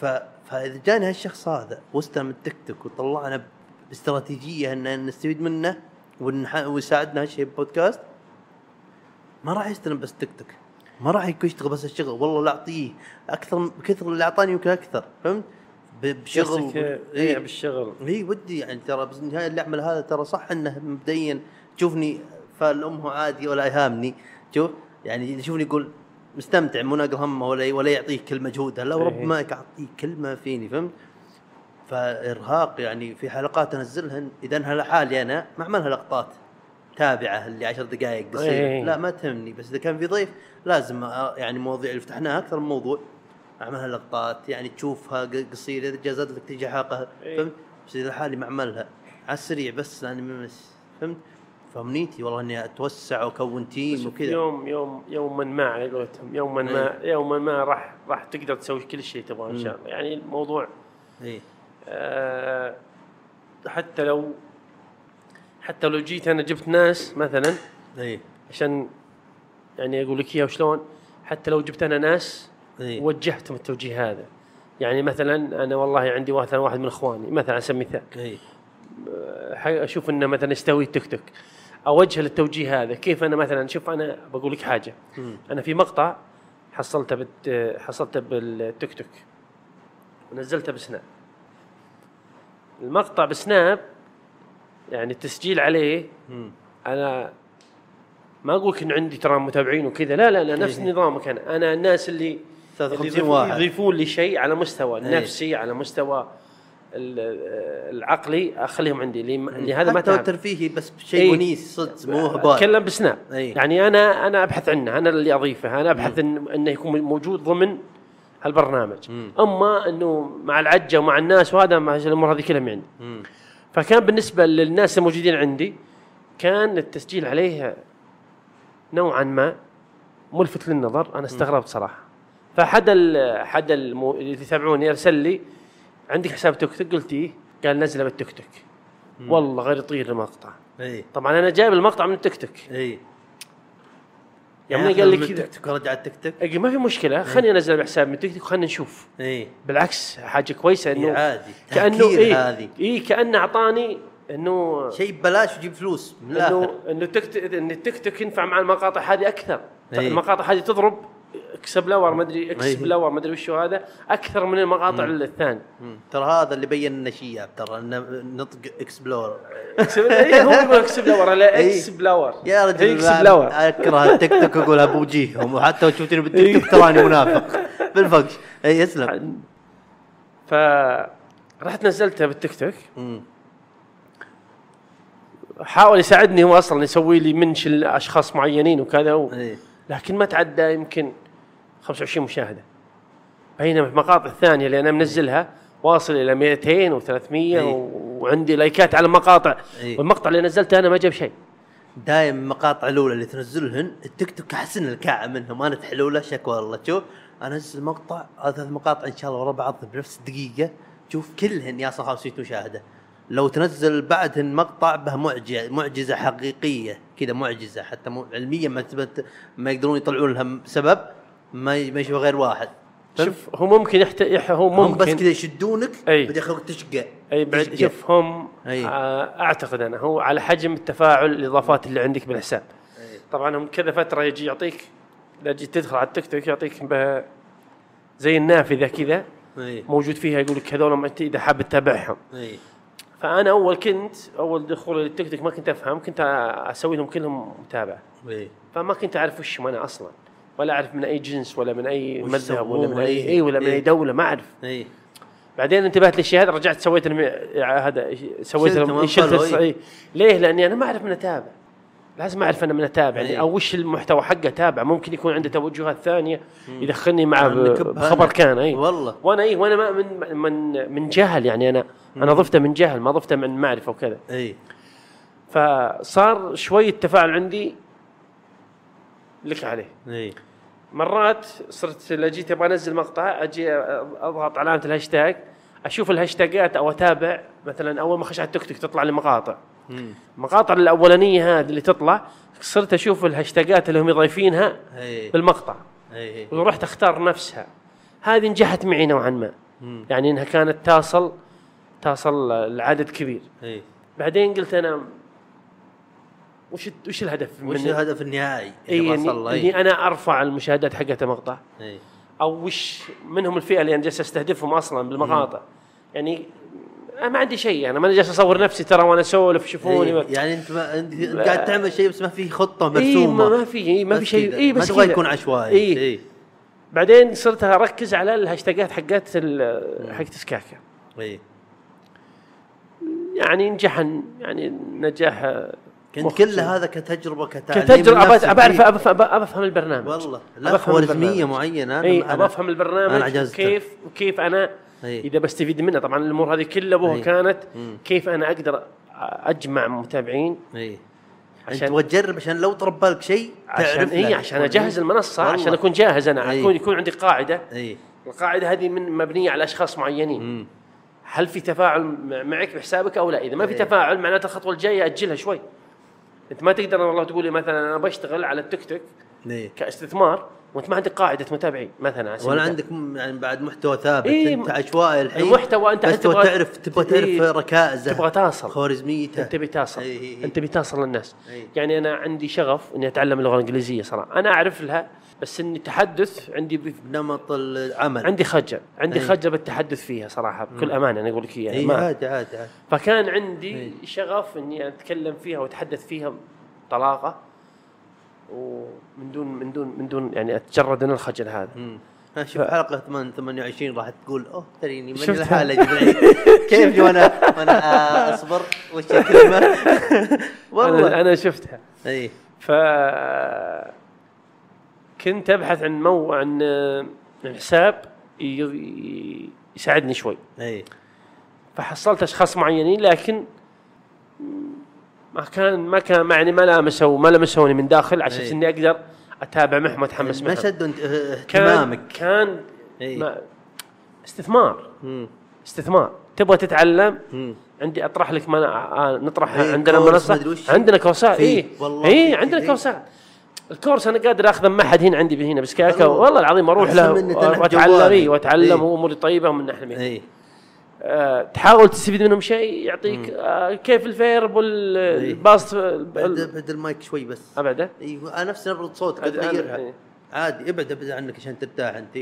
ف... فإذا جاني هالشخص هذا واستلم التيك توك وطلعنا باستراتيجية ان نستفيد منه ونح... ويساعدنا هالشيء بودكاست ما راح يستلم بس تيك توك ما راح يكون يشتغل بس الشغل. والله لا أعطيه. أكثر من- كثر اللي أعطاني يمكن أكثر فهمت؟ بشغل آه، إيه، بالشغل. إي ودي يعني ترى بس النهايه اللي أعمل هذا ترى صح إنه مبدئيا تشوفني فالامه عادي ولا يهامني. شوف يعني يشوفني يقول مستمتع مو ناقل همه ولا ولا يعطيك كل مجهوده لا إيه. وربما اعطيه كل ما فيني فهمت؟ فإرهاق يعني في حلقات انزلها إذا انها لحالي أنا ما أعملها لقطات. تابعة اللي عشر دقائق قصيره إيه. لا ما تهمني بس إذا كان في ضيف لازم أ- يعني مواضيع اللي فتحناها أكثر من موضوع. أعملها لقطات يعني تشوفها قصيرة إذا جازت لك تجي حلقه إيه. فهمت؟ بس إذا لحالي ما اعملها على السريع بس لاني فهمت؟ فامنيتي والله إني أتوسع وأكون team وكذا. يوم يوم يوما ما على قولتهم يوما ما يوما ما راح راح تقدر تسوي كل شيء تبغاه إن شاء الله. يعني الموضوع اي آه حتى لو حتى لو جيت أنا جبت ناس مثلا إي. عشان يعني أقول لك إياها وشلون حتى لو جبت أنا ناس إيه. وجهتهم التوجيه هذا. يعني مثلا أنا والله عندي مثلا واحد من إخواني مثلا على سبيل المثال اي ح- أشوف إنه مثلا يستوي تيك توك. أوجه للتوجيه هذا. كيف أنا مثلا شوف أنا بقول لك حاجة. أنا في مقطع حصلته بت حصلته بالتيك توك. ونزلته بسناب. المقطع بسناب يعني التسجيل عليه أنا ما أقول لك إن عندي ترى متابعين وكذا لا لا لا نفس نظامك أنا. أنا الناس اللي 53 اللي يضيفون- واحد. يضيفون لي شيء على مستوى إيه. النفسي على مستوى ال- العقلي أخليهم عندي. اللي, اللي هذا ما تعب. ترفيهي بس شيء إيه. ونيس صدق مو هبال أتكلم بسناب. أي. يعني أنا أنا أبحث عنه أنا اللي أضيفه. أنا أبحث إن إنه يكون موجود ضمن هالبرنامج. أما إنه مع العجة ومع الناس وهذا مع الأمور هذه كلها من عندي. فكان بالنسبة للناس الموجودين عندي كان التسجيل عليه نوعا ما ملفت للنظر أنا استغربت صراحة. فحد حد المو... اللي يتابعوني ارسل لي عندك حساب تيك توك؟ قلت إيه قال نزله بالتيك توك. والله غير يطير المقطع. اي طبعا أنا جايب المقطع من التيك توك. اي يوم قال لي كذا تيك توك رجع التيك توك ما في مشكلة خليني أنزل بحساب من التيك توك خلينا نشوف. اي بالعكس حاجة كويسة إيه انه عادي. كأنه إيه هذه. إيه كانه أعطاني إنه شيء ببلاش ويجيب فلوس من إنه الآخر. إنه تك إن التيك توك ينفع مع المقاطع هذه أكثر. إيه. المقاطع هذه تضرب. explore ما أدري إكس إيه. بلور ما أدري وش هو هذا أكثر من المقاطع الثانية. ترى هذا اللي بين لنا شياب ترى نطق explore إكس إيه، هو يقول [LAUGHS] explore لا إيه. explore يا رجل أكره التيك توك اقولها بوجيههم وحتى لو شفتني بالتيك توك تراني منافق بالفقش اي اسلم ف رحت نزلتها بالتيك توك. حاول يساعدني هو أصلا يسوي لي منش لأشخاص معينين وكذا و... إيه. لكن ما تعدى يمكن 25 مشاهدة. بينما المقاطع الثانية اللي أنا منزلها واصل إلى 200 و300 إيه. وعندي لايكات على المقاطع. إيه. والمقطع اللي نزلته أنا ما جاب شيء. دايم المقاطع الأولى اللي تنزلهن التيك توك أحسن الكعه منهم. أنا تحلولة شكوى والله. شوف أنزل مقطع ثلاث مقاطع إن شاء الله ورا بعض بنفس الدقيقة. شوف كلهن يا 500 مشاهدة. لو تنزل بعدهن مقطع به معجزة معجزة حقيقية. كذا معجزة حتى مو علميا ما ما يقدرون يطلعون لها سبب. ما ما يشوف غير واحد. شوف. هو ممكن يحت... يح... هو هم ممكن بس كذا يشدونك أي. بدي يخلوك تشقى. أي بعد. شوف هم أي. آه أعتقد أنا هو على حجم التفاعل الإضافات اللي عندك بالحساب. أي. طبعا هم كذا فترة يجي يعطيك اذا جيت تدخل على التيك توك يعطيك ب- زي النافذة كذا أي. موجود فيها يقول لك هذول أنت إذا حاب تتابعهم. أي. فأنا أول كنت أول دخول للتيك توك ما كنت أفهم كنت أسوي لهم كلهم متابعة. أي. فما كنت أعرف وش أنا أصلا. ولا أعرف من أي جنس ولا من أي مذهب ولا من أي. اي ولا من أي إيه. دولة ما أعرف اي بعدين انتبهت للشيء هذا رجعت سويت الم... هذا سويت شلت follow، الص- إيه. إيه. ليه؟ لأني أنا ما أعرف من أتابع لازم أعرف أنا من أتابع يعني. أو وش المحتوى حقه أتابع ممكن يكون عنده توجهات ثانية يدخلني بخبر هذا. كان اي والله وأنا اي وأنا ما من من من جهل يعني أنا أنا ضفته من جهل ما ضفته من معرفة وكذا اي فصار شوي التفاعل عندي لك عليه اي مرات صرت لو جيت أبغى أنزل مقطع أجي أضغط علامه الهاشتاج أشوف الهاشتاجات أو أتابع مثلا أول ما اخش على التيك توك تطلع لي مقاطع. المقاطع الأولانية هذه اللي تطلع صرت أشوف الهاشتاجات اللي هم ضايفينها اي بالمقطع. ورحت أختار نفسها. هذه نجحت معي نوعا ما. يعني إنها كانت تصل تصل لعدد كبير. بعدين قلت أنا وش وش الهدف وش الهدف النهائي؟ يعني وصل له؟ اني أنا أرفع المشاهدات حقت المقطع اي أو وش منهم الفئة اللي أنا جالس أستهدفهم أصلا بالمقاطع يعني أنا ما عندي شيء أنا ماني جالس أصور نفسي ترى وأنا أسولف شوفوني إيه، يعني أنت ما أنت قاعد تعمل شيء بس ما في خطة اي مرسومة ما, ما في إيه ما في شيء. اي بس ما تبغى. يكون عشوائي إيه. اي بعدين صرت أركز على الهاشتاجات حقت حقت سكاكا اي يعني نجح يعني نجاح كنت كل هذا كتجربة كتعليم كتجربة. أبى بعرف إيه. أبى أفهم البرنامج والله لا خوارزميه. معينة اي أبى أفهم البرنامج. كيف وكيف أنا إي. إذا بستفيد منه طبعا الأمور هذه كلها ابوها إي. كانت مم. كيف أنا أقدر أجمع متابعين اي عشان- تجرب عشان لو طرب بالك شيء عشان تعرف اي. عشان أجهز المنصة والله. عشان أكون جاهز أنا إي. اكون يكون عندي قاعدة اي القاعدة هذه من مبنية على أشخاص معينين مم. هل في تفاعل مع- معك بحسابك أو لا إذا ما في إي. تفاعل معناته الخطوة الجاية أجلها شوي انت ما تقدر والله تقول لي مثلا أنا بشتغل على التيك توك اي كاستثمار وأنت ما عندك قاعدة متابعين مثلا stable ولا. عندك يعني بعد محتوى ثابت إيه، أنت عشوائي الحين المحتوى أنت بس تبغى تعرف تبغى تعرف إيه. ركائزه تبغى تصل خوارزميته أنت بتصل إي إي إي. أنت بتصل للناس إي. يعني أنا عندي شغف إني أتعلم اللغة الإنجليزية صراحة أنا أعرف لها بس إني تحدث عندي ب... نمط العمل. عندي خجل. عندي إي. خجل بالتحدث فيها صراحة بكل أمانة أنا أقول لك إياها. اي ما- عادي عادي عادي. فكان عندي إي. شغف إني أتكلم فيها وأتحدث فيها بطلاقة. ومن دون من دون من دون يعني أتجرد من الخجل هذا. مم. شوف حلقة 8 28 راح تقول أوه تريني من جبريل. [LAUGHS] كيف وأنا وأنا أصبر؟ وش الكلمة؟ أنا [LAUGHS] والله. أنا شفتها. اي ف كنت ابحث عن مو عن عن حساب يساعدني شوي إي فحصلت أشخاص معينين لكن ما كان ما كان يعني ما لامسوا ما لمسوني من داخل عشان إيه. إني أقدر أتابع معهم واتحمس ما شدوا انت- كان اهتمامك كان إيه. ما استثمار مم. استثمار تبغى تتعلم مم. عندي أطرح لك. آه نطرح إيه، عندنا منصة. عندنا كورسات إي والله إي عندنا. كورسات الكورس أنا قادر أخذه معهد هنا عندي هنا بسكاكا. والله العظيم أروح له تنح واتعلم. اي وأتعلم إيه. وأموري طيبة من ناحيه اليمين. اي آه تحاول تستفيد منهم شيء يعطيك آه كيف ال verb إيه. وال past بعد بعد المايك شوي بس. أبعده؟ أيوه أنا نفس نبرة صوتك تغيرها إيه. عادي ابعد ابعد عنك عشان ترتاح أنت.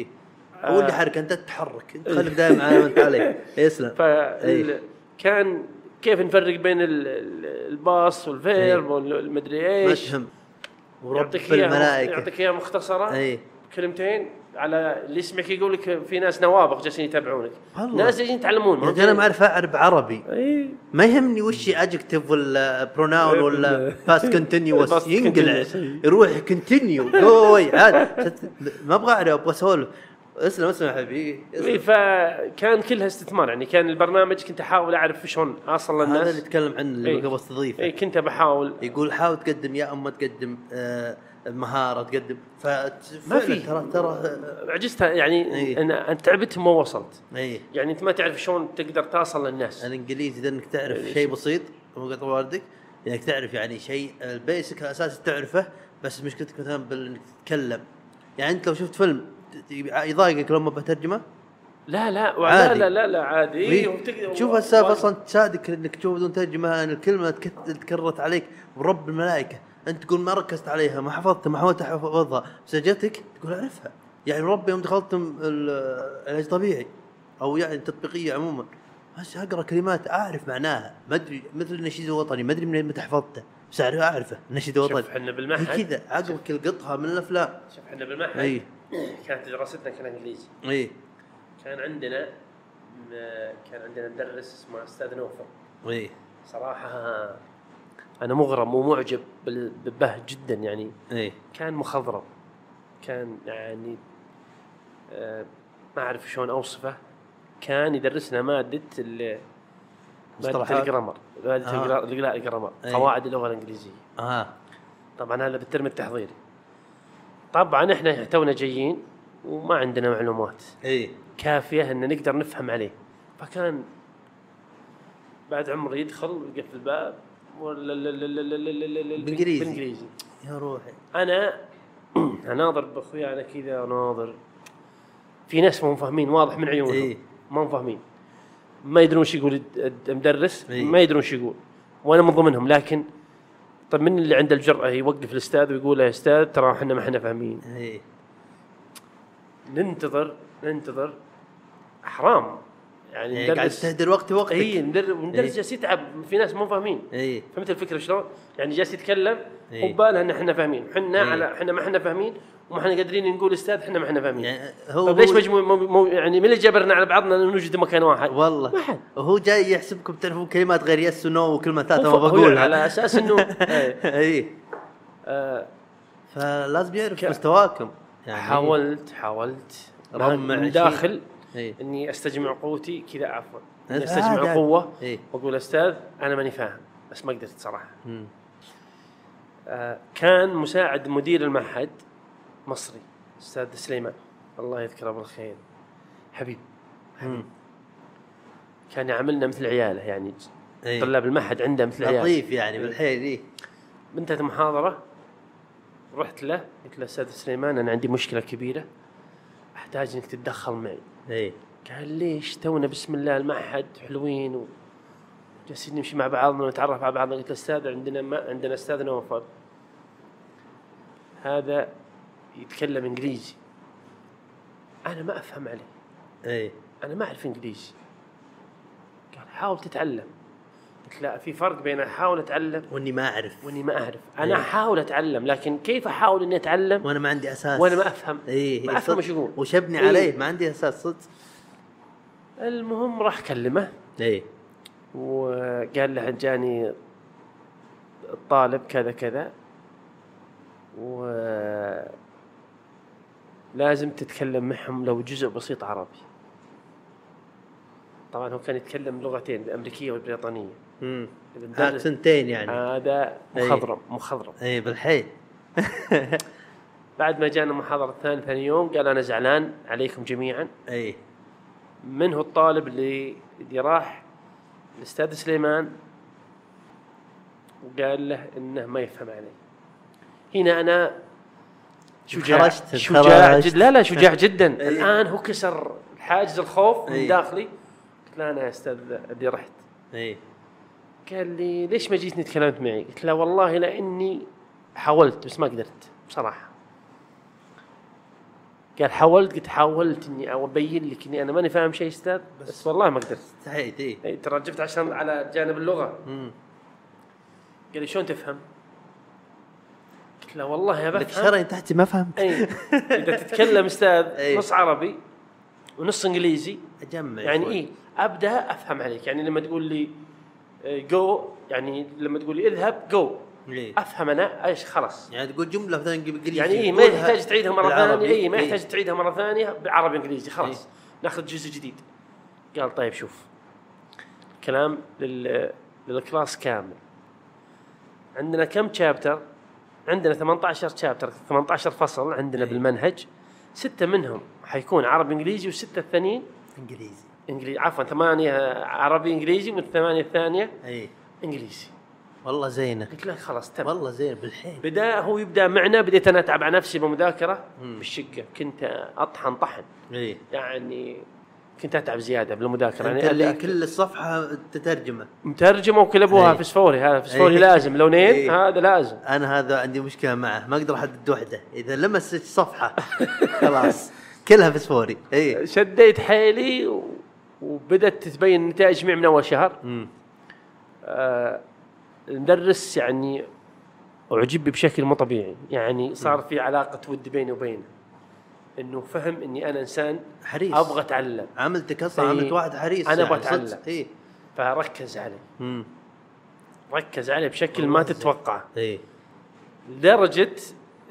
آه. هو اللي حرك أنت تتحرك. أنت خليك دائما على ما أنت عليه. [LAUGHS] يسلم. ف كان كيف نفرق بين ال- ال- ال past وال verb والمدري إيش؟ تهم ورب الملائكة. يعطيك اياها مختصرة. إي. كلمتين على اللي يسمعك يقول لك في ناس نوابغ جالسين يتابعونك. ناس جالسين يتعلمون. رجال أنا ما أعرف أعرف عربي. إي. ما يهمني وش adjective ولا pronoun ولا past continuous ينقلع. يروح continue جوي عاد. ما أبغى أعرف أبغى أسولف. اسلم اسلم يا حبيبي إي، اسلم. فكان كلها استثمار يعني كان البرنامج كنت أحاول أعرف شلون اوصل هذا اللي للناس يتكلم عنه اللي إي. قبل استضيفه اي كنت بحاول يقول حاول تقدم يا اما تقدم آه، مهاره تقدم ف ما في. ترى ترى عجزت يعني إي. أنا أنا تعبت ما وصلت اي يعني أنت ما تعرف شلون تقدر توصل للناس الإنجليزي اذا إنك تعرف إي. شيء بسيط مو قطع والدك إنك تعرف يعني شيء ال basic الأساسي تعرفه بس مشكلتك مثلا بانك تتكلم يعني أنت لو شفت فيلم يضايقك لما بترجمه؟ لا لا عادي. لا لا, لا عادي. شوف السالفة أصلا تساعدك إنك تشوف بدون ترجمة إن الكلمة تك- تكررت عليك ورب الملائكة. أنت تقول ما ركزت عليها ما حفظتها ما حاولت تحفظها بس جتك تقول أعرفها. يعني ربي يوم دخلتم ال- العلاج الطبيعي أو يعني التطبيقيه عموما. بس أقرأ كلمات أعرف معناها. ما أدري مثل النشيد الوطني ما أدري من متى حفظته بس اعرف أعرفه النشيد الوطني شوف إحنا بالمعهد. كذا عقبك القطها من الأفلام. شوف إحنا بالمعهد. كانت دراستنا كان إنجليزي. إي. كان عندنا كان عندنا مدرس اسمه أستاذ نوفل. إي. صراحة أنا مغرم ومعجب به جدا يعني. إي. كان مخضرم. كان يعني آه، ما أعرف شلون أوصفه. كان يدرسنا مادة ال مادة؟ الجرامر. مادة آه. الجرامر. قواعد اللغة الإنجليزية. آه. طبعا هذا بالترم التحضيري. طبعا إحنا تونا جايين وما عندنا معلومات. إي. كافية إن نقدر نفهم عليه. فكان بعد عمر يدخل ويقفل الباب بالانجليزي بالانجليزي يا روحي. أنا [CLEARS THROAT] اناظر بأخوي أنا كذا اناظر في ناس مو فاهمين واضح من عيونهم. إيه؟ ما فاهمين ما يدرون إيش يقول المدرس إيه؟ ما يدرون إيش يقول. وأنا من ضمنهم لكن طيب من اللي عنده الجرأة؟ يوقف الأستاذ ويقول يا أستاذ ترى إحنا ما إحنا فاهمين. اي ننتظر ننتظر. حرام. يعني يعني قاعد تهدر وقت وقتك اي مدرس مدرس إيه. جالس يتعب في ناس مو فاهمين اي فهمت الفكرة شلون؟ يعني جالس يتكلم إيه. وباله ان إحنا فاهمين، إحنا إيه. على إحنا ما إحنا فاهمين وما إحنا قادرين نقول أستاذ إحنا ما إحنا فاهمين. يعني هو طيب ليش هو- مجموع مو مو يعني من اللي جبرنا على بعضنا نوجد مكان واحد؟ والله ما حد. وهو جاي يحسبكم تعرفون كلمات غير يس ونو وكلمات ثالثة هو ما هو بقولها على أساس انه [LAUGHS] إيه. اي آه، فلازم يعرف مستواكم يعني حاولت حاولت رمع من. داخل اي إني أستجمع قوتي كذا عفوا أستجمع عادي. قوة إيه. وأقول أستاذ أنا ماني فاهم بس ما قدرت صراحة. مم. آه، كان مساعد مدير المعهد مصري أستاذ سليمان الله يذكره بالخير حبيب مم. كان يعاملنا مثل عياله يعني إيه. طلاب المعهد عنده مثل عياله لطيف يعني بالحيل اي انتهت المحاضره رحت له قلت له أستاذ سليمان أنا عندي مشكلة كبيرة أحتاج إنك تتدخل معي اي قال ليش تونا بسم الله المعهد حلوين و جالسين نمشي مع بعضنا ونتعرف على بعضنا. قلت له أستاذ عندنا ما عندنا أستاذ نوفل. هذا يتكلم إنجليزي. أنا ما أفهم عليه. اي أنا ما أعرف إنجليزي. قال حاول تتعلم. قلت لا في فرق بين أحاول أتعلم وإني ما أعرف. وإني ما أعرف. أنا إيه. أحاول أتعلم لكن كيف أحاول إني أتعلم؟ وأنا ما عندي أساس. وأنا ما أفهم. اي ما أفهم إيش يقول. وش ابني إيه. عليه ما عندي أساس صدق. المهم راح كلمه اي وقال له جاني الطالب كذا كذا. و لازم تتكلم معهم لو جزء بسيط عربي. طبعا هو كان يتكلم لغتين الأمريكية والبريطانية. امم سنتين يعني. هذا أي. مخضرم مخضرم. اي بالحيل. [LAUGHS] بعد ما جانا المحاضرة الثانية ثاني يوم قال أنا زعلان عليكم جميعا. اي من هو الطالب اللي اللي راح؟ الأستاذ سليمان. وقال له إنه ما يفهم علي. هنا أنا شجاع انخرجت، شجاع. جد لا لا شجاع جدا. إيه. الآن هو كسر حاجز الخوف من إيه. داخلي. قلت له أنا يا أستاذ اللي رحت. اي قال لي ليش ما جيتني تكلمت معي؟ قلت له والله لاني حاولت بس ما قدرت بصراحة. قال حاولت قلت حاولت إني أبين لك إني أنا ماني فاهم شيء أستاذ بس والله ما قدرت. استحيت اي إي ترى جبت عشان على جانب اللغة. امم قال لي شلون تفهم؟ قلت له والله بفهم شرعي تحتي ما فهمت إي إذا تتكلم أستاذ [LAUGHS] إي. نص عربي ونص إنجليزي أجمع يعني. إيه أبدأ أفهم عليك يعني لما تقول لي جو يعني لما تقول لي اذهب جو إيه. أفهم أنا إيش خلاص. يعني تقول جملة مثلا إنجليزي. يعني إيه ما تقولها يحتاج تعيدها مرة بالعربي. ثانية. اي ما إيه. يحتاج تعيدها مرة ثانية بعربي إنجليزي خلاص. إيه. ناخذ جزء جديد. قال طيب شوف. كلام لل للكلاس كامل. عندنا كم شابتر عندنا 18 شابتر 18 فصل عندنا إيه. بالمنهج. ستة منهم حيكون عربي إنجليزي والستة الثانيين إنجليزي. إنجليزي. عفوا ثمانية عربي إنجليزي والثمانية الثانية أي. إنجليزي. والله زينة. قلت له خلاص تم. والله زين بالحين. بدأ هو يبدأ معنا بديت أنا أتعب على نفسي بالمذاكرة بالشقة. كنت أطحن طحن. أي. يعني كنت أتعب زيادة بالمذاكرة. أنت يعني اللي كل الصفحة تترجمه. مترجمة وكلبوها إيه. فسفوري هذا فسفوري. لازم. لونين؟ إيه. هذا لازم. أنا هذا عندي مشكلة معه. ما أقدر أحدد وحدة. إذا لمس صفحة خلاص. [LAUGHS] كلها فسفوري أي. شديت حيلي و... وبدأت تتبين النتائج معي من اول شهر امم آه المدرس يعني اعجب بشكل مو طبيعي. يعني صار في علاقة ود بيني وبينه. إنه فهم إني أنا إنسان حريص. أبغى أتعلم. عملتك أصلا إيه. عملت واحد حريص أنا يعني بتعلم. صدق. اي فركز علي امم ركز علي بشكل ما تتوقعه اي لدرجة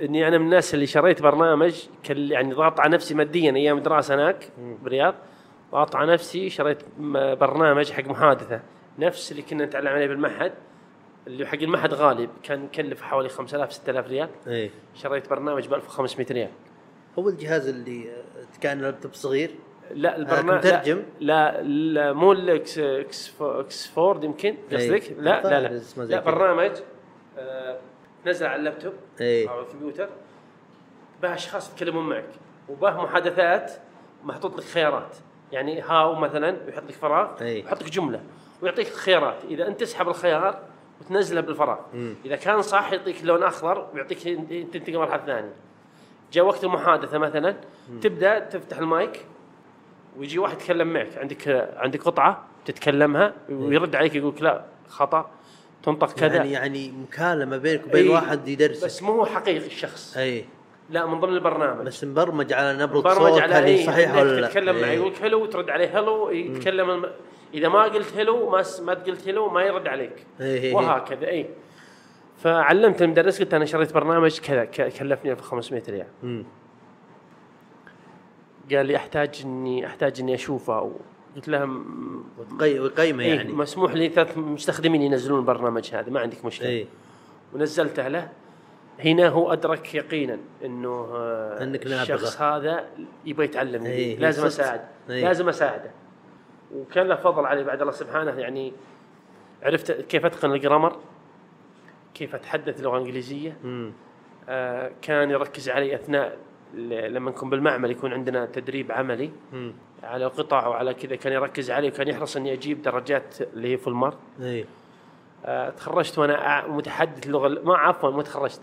إني أنا من الناس اللي شريت برنامج كان يعني ضاغط على نفسي ماديا أيام دراسة هناك بالرياض. على نفسي شريت برنامج حق محادثة. نفس اللي كنا نتعلم عليه بالمعهد اللي حق المعهد غالي كان يكلف حوالي 5000 6000 ريال. إي. شريت برنامج ب 1500 ريال. هو الجهاز اللي آه، كان لابتوب صغير؟ لا البرنامج مترجم؟ لا, لا مو الاكس إكس فو- اكسفورد يمكن؟ قصدك؟ لا لا لا. زي لا كذا. برنامج آه، نزل على اللابتوب إي. أو الكمبيوتر. به أشخاص يتكلمون معك. وبه محادثات محطوط لك خيارات. يعني how مثلا يحط لك فراغ أي. يحط لك جملة ويعطيك خيارات. إذا أنت تسحب الخيار وتنزله بالفراغ. إذا كان صح يعطيك لون أخضر ويعطيك تنتقل مرحلة ثانية. جاء وقت المحادثة مثلا تبدأ تفتح المايك ويجي واحد يتكلم معك. عندك عندك قطعة تتكلمها ويرد عليك يقول لك لا خطأ تنطق كذا. يعني يعني مكالمة بينك وبين. واحد يدرسك. بس مو هو حقيقي الشخص. إي. لا من ضمن البرنامج. بس مبرمج على نبرة برمج صوت على هل هي اي صحيحه ولا لا؟ تتكلم معه إي. يقول لك hello ترد عليه hello يتكلم الم... إذا ما قلت hello ما س... ما قلت hello ما يرد عليك. إي إي إي. وهكذا اي فعلمت المدرس قلت أنا شريت برنامج كذا كلفني 1500 ريال. مم. قال لي أحتاج إني أحتاج إني أشوفه. قلت له إيه يعني. مسموح لي ثلاث مستخدمين ينزلون البرنامج هذا ما عندك مشكلة. اي ونزلته له. هنا هو أدرك يقينا إنه آه، أنك نابغة. الشخص هذا يبغى يتعلم إيه، لازم. أساعد إيه. لازم أساعده وكان له فضل علي بعد الله سبحانه يعني عرفت كيف أتقن الجرامر كيف أتحدث لغة إنجليزية مم. آه كان يركز علي أثناء لما نكون بالمعمل يكون عندنا تدريب عملي مم. على قطع وعلى كذا كان يركز علي وكان يحرص إني أجيب درجات اللي هي فول مارك اي آه، تخرجت وأنا متحدث اللغة ما عفوا ما تخرجت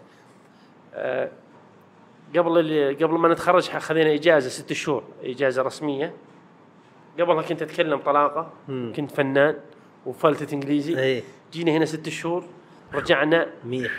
قبل اللي قبل ما نتخرج خذينا إجازة ست شهور إجازة رسمية. قبلها كنت أتكلم طلاقة مم. كنت فنان وفلتة إنجليزي. اي جينا هنا ست شهور رجعنا ميح.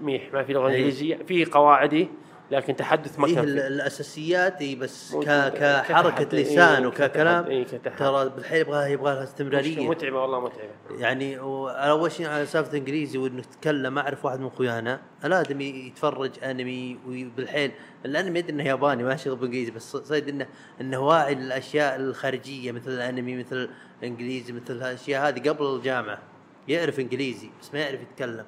ميح ما في لغة إيه. إنجليزية في قواعدي. لكن تحدث ما كان. الأساسيات اي بس ك... موجودة. كحركة. لسان إيه، وككلام. إيه،. ترى بالحيل يبغى يبغى لها مشكلة استمراريه متعبة والله متعبة يعني و- أول شيء على سالفة انجليزي وإنه تتكلم أعرف واحد من أخويانا الآدمي يتفرج أنمي وبالحيل الأنمي يدري إنه ياباني ما شغل بالإنجليزي بس صيد انه إنه واعي للأشياء الخارجية مثل الأنمي مثل الإنجليزي مثل الاشياء هذه قبل الجامعة يعرف إنجليزي بس ما يعرف يتكلم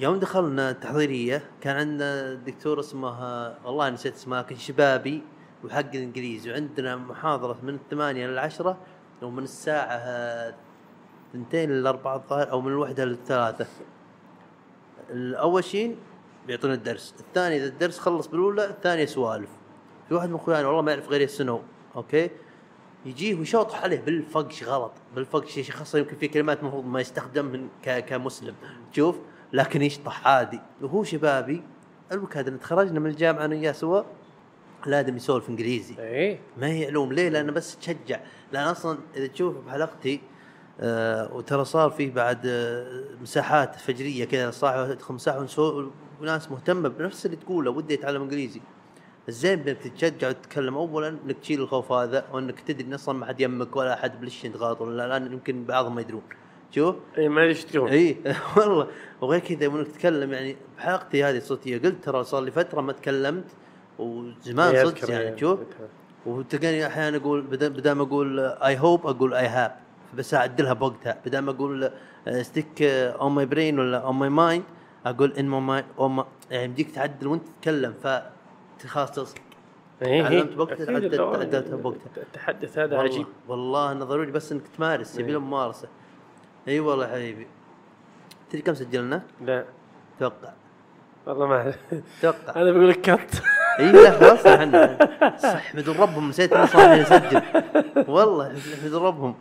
يوم دخلنا التحضيريه كان عندنا دكتور اسمه والله نسيت اسمه لكن شبابي وحق الإنجليزي وعندنا محاضرة من الثمانية للعشره ومن الساعة اثنتين للاربعه الظاهر أو من الوحده للثلاثه الأول شيء بيعطونا الدرس الثاني إذا الدرس خلص بالأولى الثانية سوالف. في واحد من أخواني والله ما يعرف غير السنو أوكي؟ يجيه ويشوطح عليه بالفقش غلط بالفقش شيخ خاصة يمكن في كلمات المفروض ما يستخدم من كمسلم. شوف لكن يشطح عادي. وهو شبابي الوكاد ان تخرجنا من الجامعة أنا وياه سوا. الادم يسولف إنجليزي. إيه. ما هي علوم ليه؟ لأنه بس تشجع. لأن أصلا إذا تشوف بحلقتي آه وترى صار فيه بعد آه مساحات فجرية كذا صاحب تدخل مساحة وناس مهتمة بنفس اللي تقوله ودي يتعلم إنجليزي. الزين انك تتشجع وتتكلم اولا إنك تشيل الخوف هذا وإنك تدري إن أصلا ما حد يمك ولا أحد بلش غلط ولا لأن يمكن بعضهم ما يدرون. شوف إيه، ما تقول. اي [LAUGHS] والله وغير كذا انك تتكلم يعني بحلقتي هذه الصوتية. قلت ترى صار لي فترة ما تكلمت وزمان إيه، صدق يعني إيه، شوف. وتلقاني أحيانا أقول بدل ما أقول I hope أقول I have بس أعدلها بوقتها. بدل ما أقول stick on my brain ولا on my mind أقول in my mind يعني يمديك تعدل وأنت تتكلم ف خلاص تعلمت إيه. بوقتها، اللغة- تعدلتها بوقتها. التحدث هذا عجيب. والله انه ضروري بس إنك تمارس يبي له. ممارسه إي والله حبيبي. تدري كم سجلنا؟ لا. توقع. والله ما اعرف توقع. أنا بقول لك كت إي لا خلاص إحنا. صح ربهم نسيت انه صاحي يسجل والله احمدوا ربهم.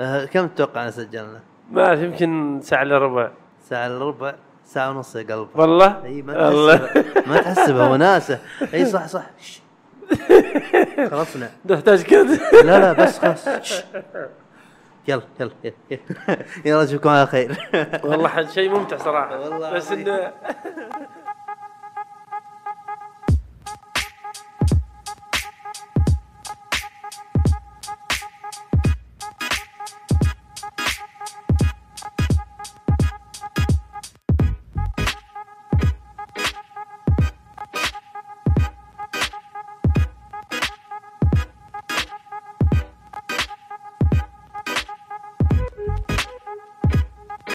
آه كم تتوقع ان سجلنا؟ ما اعرف يمكن ساعة إلا ربع. ساعة إلا ربع؟ ساعة ونص يا قلب والله؟ إي ما تحسبها. ما تحسبها وناسة. إي صح صح. [LAUGHS] خلصنا. تحتاج كت لا لا بس خلاص. [LAUGHS] يلا يلا يلا يلا. أشوفكم على خير. والله شيء ممتع صراحة. والله بس. إنه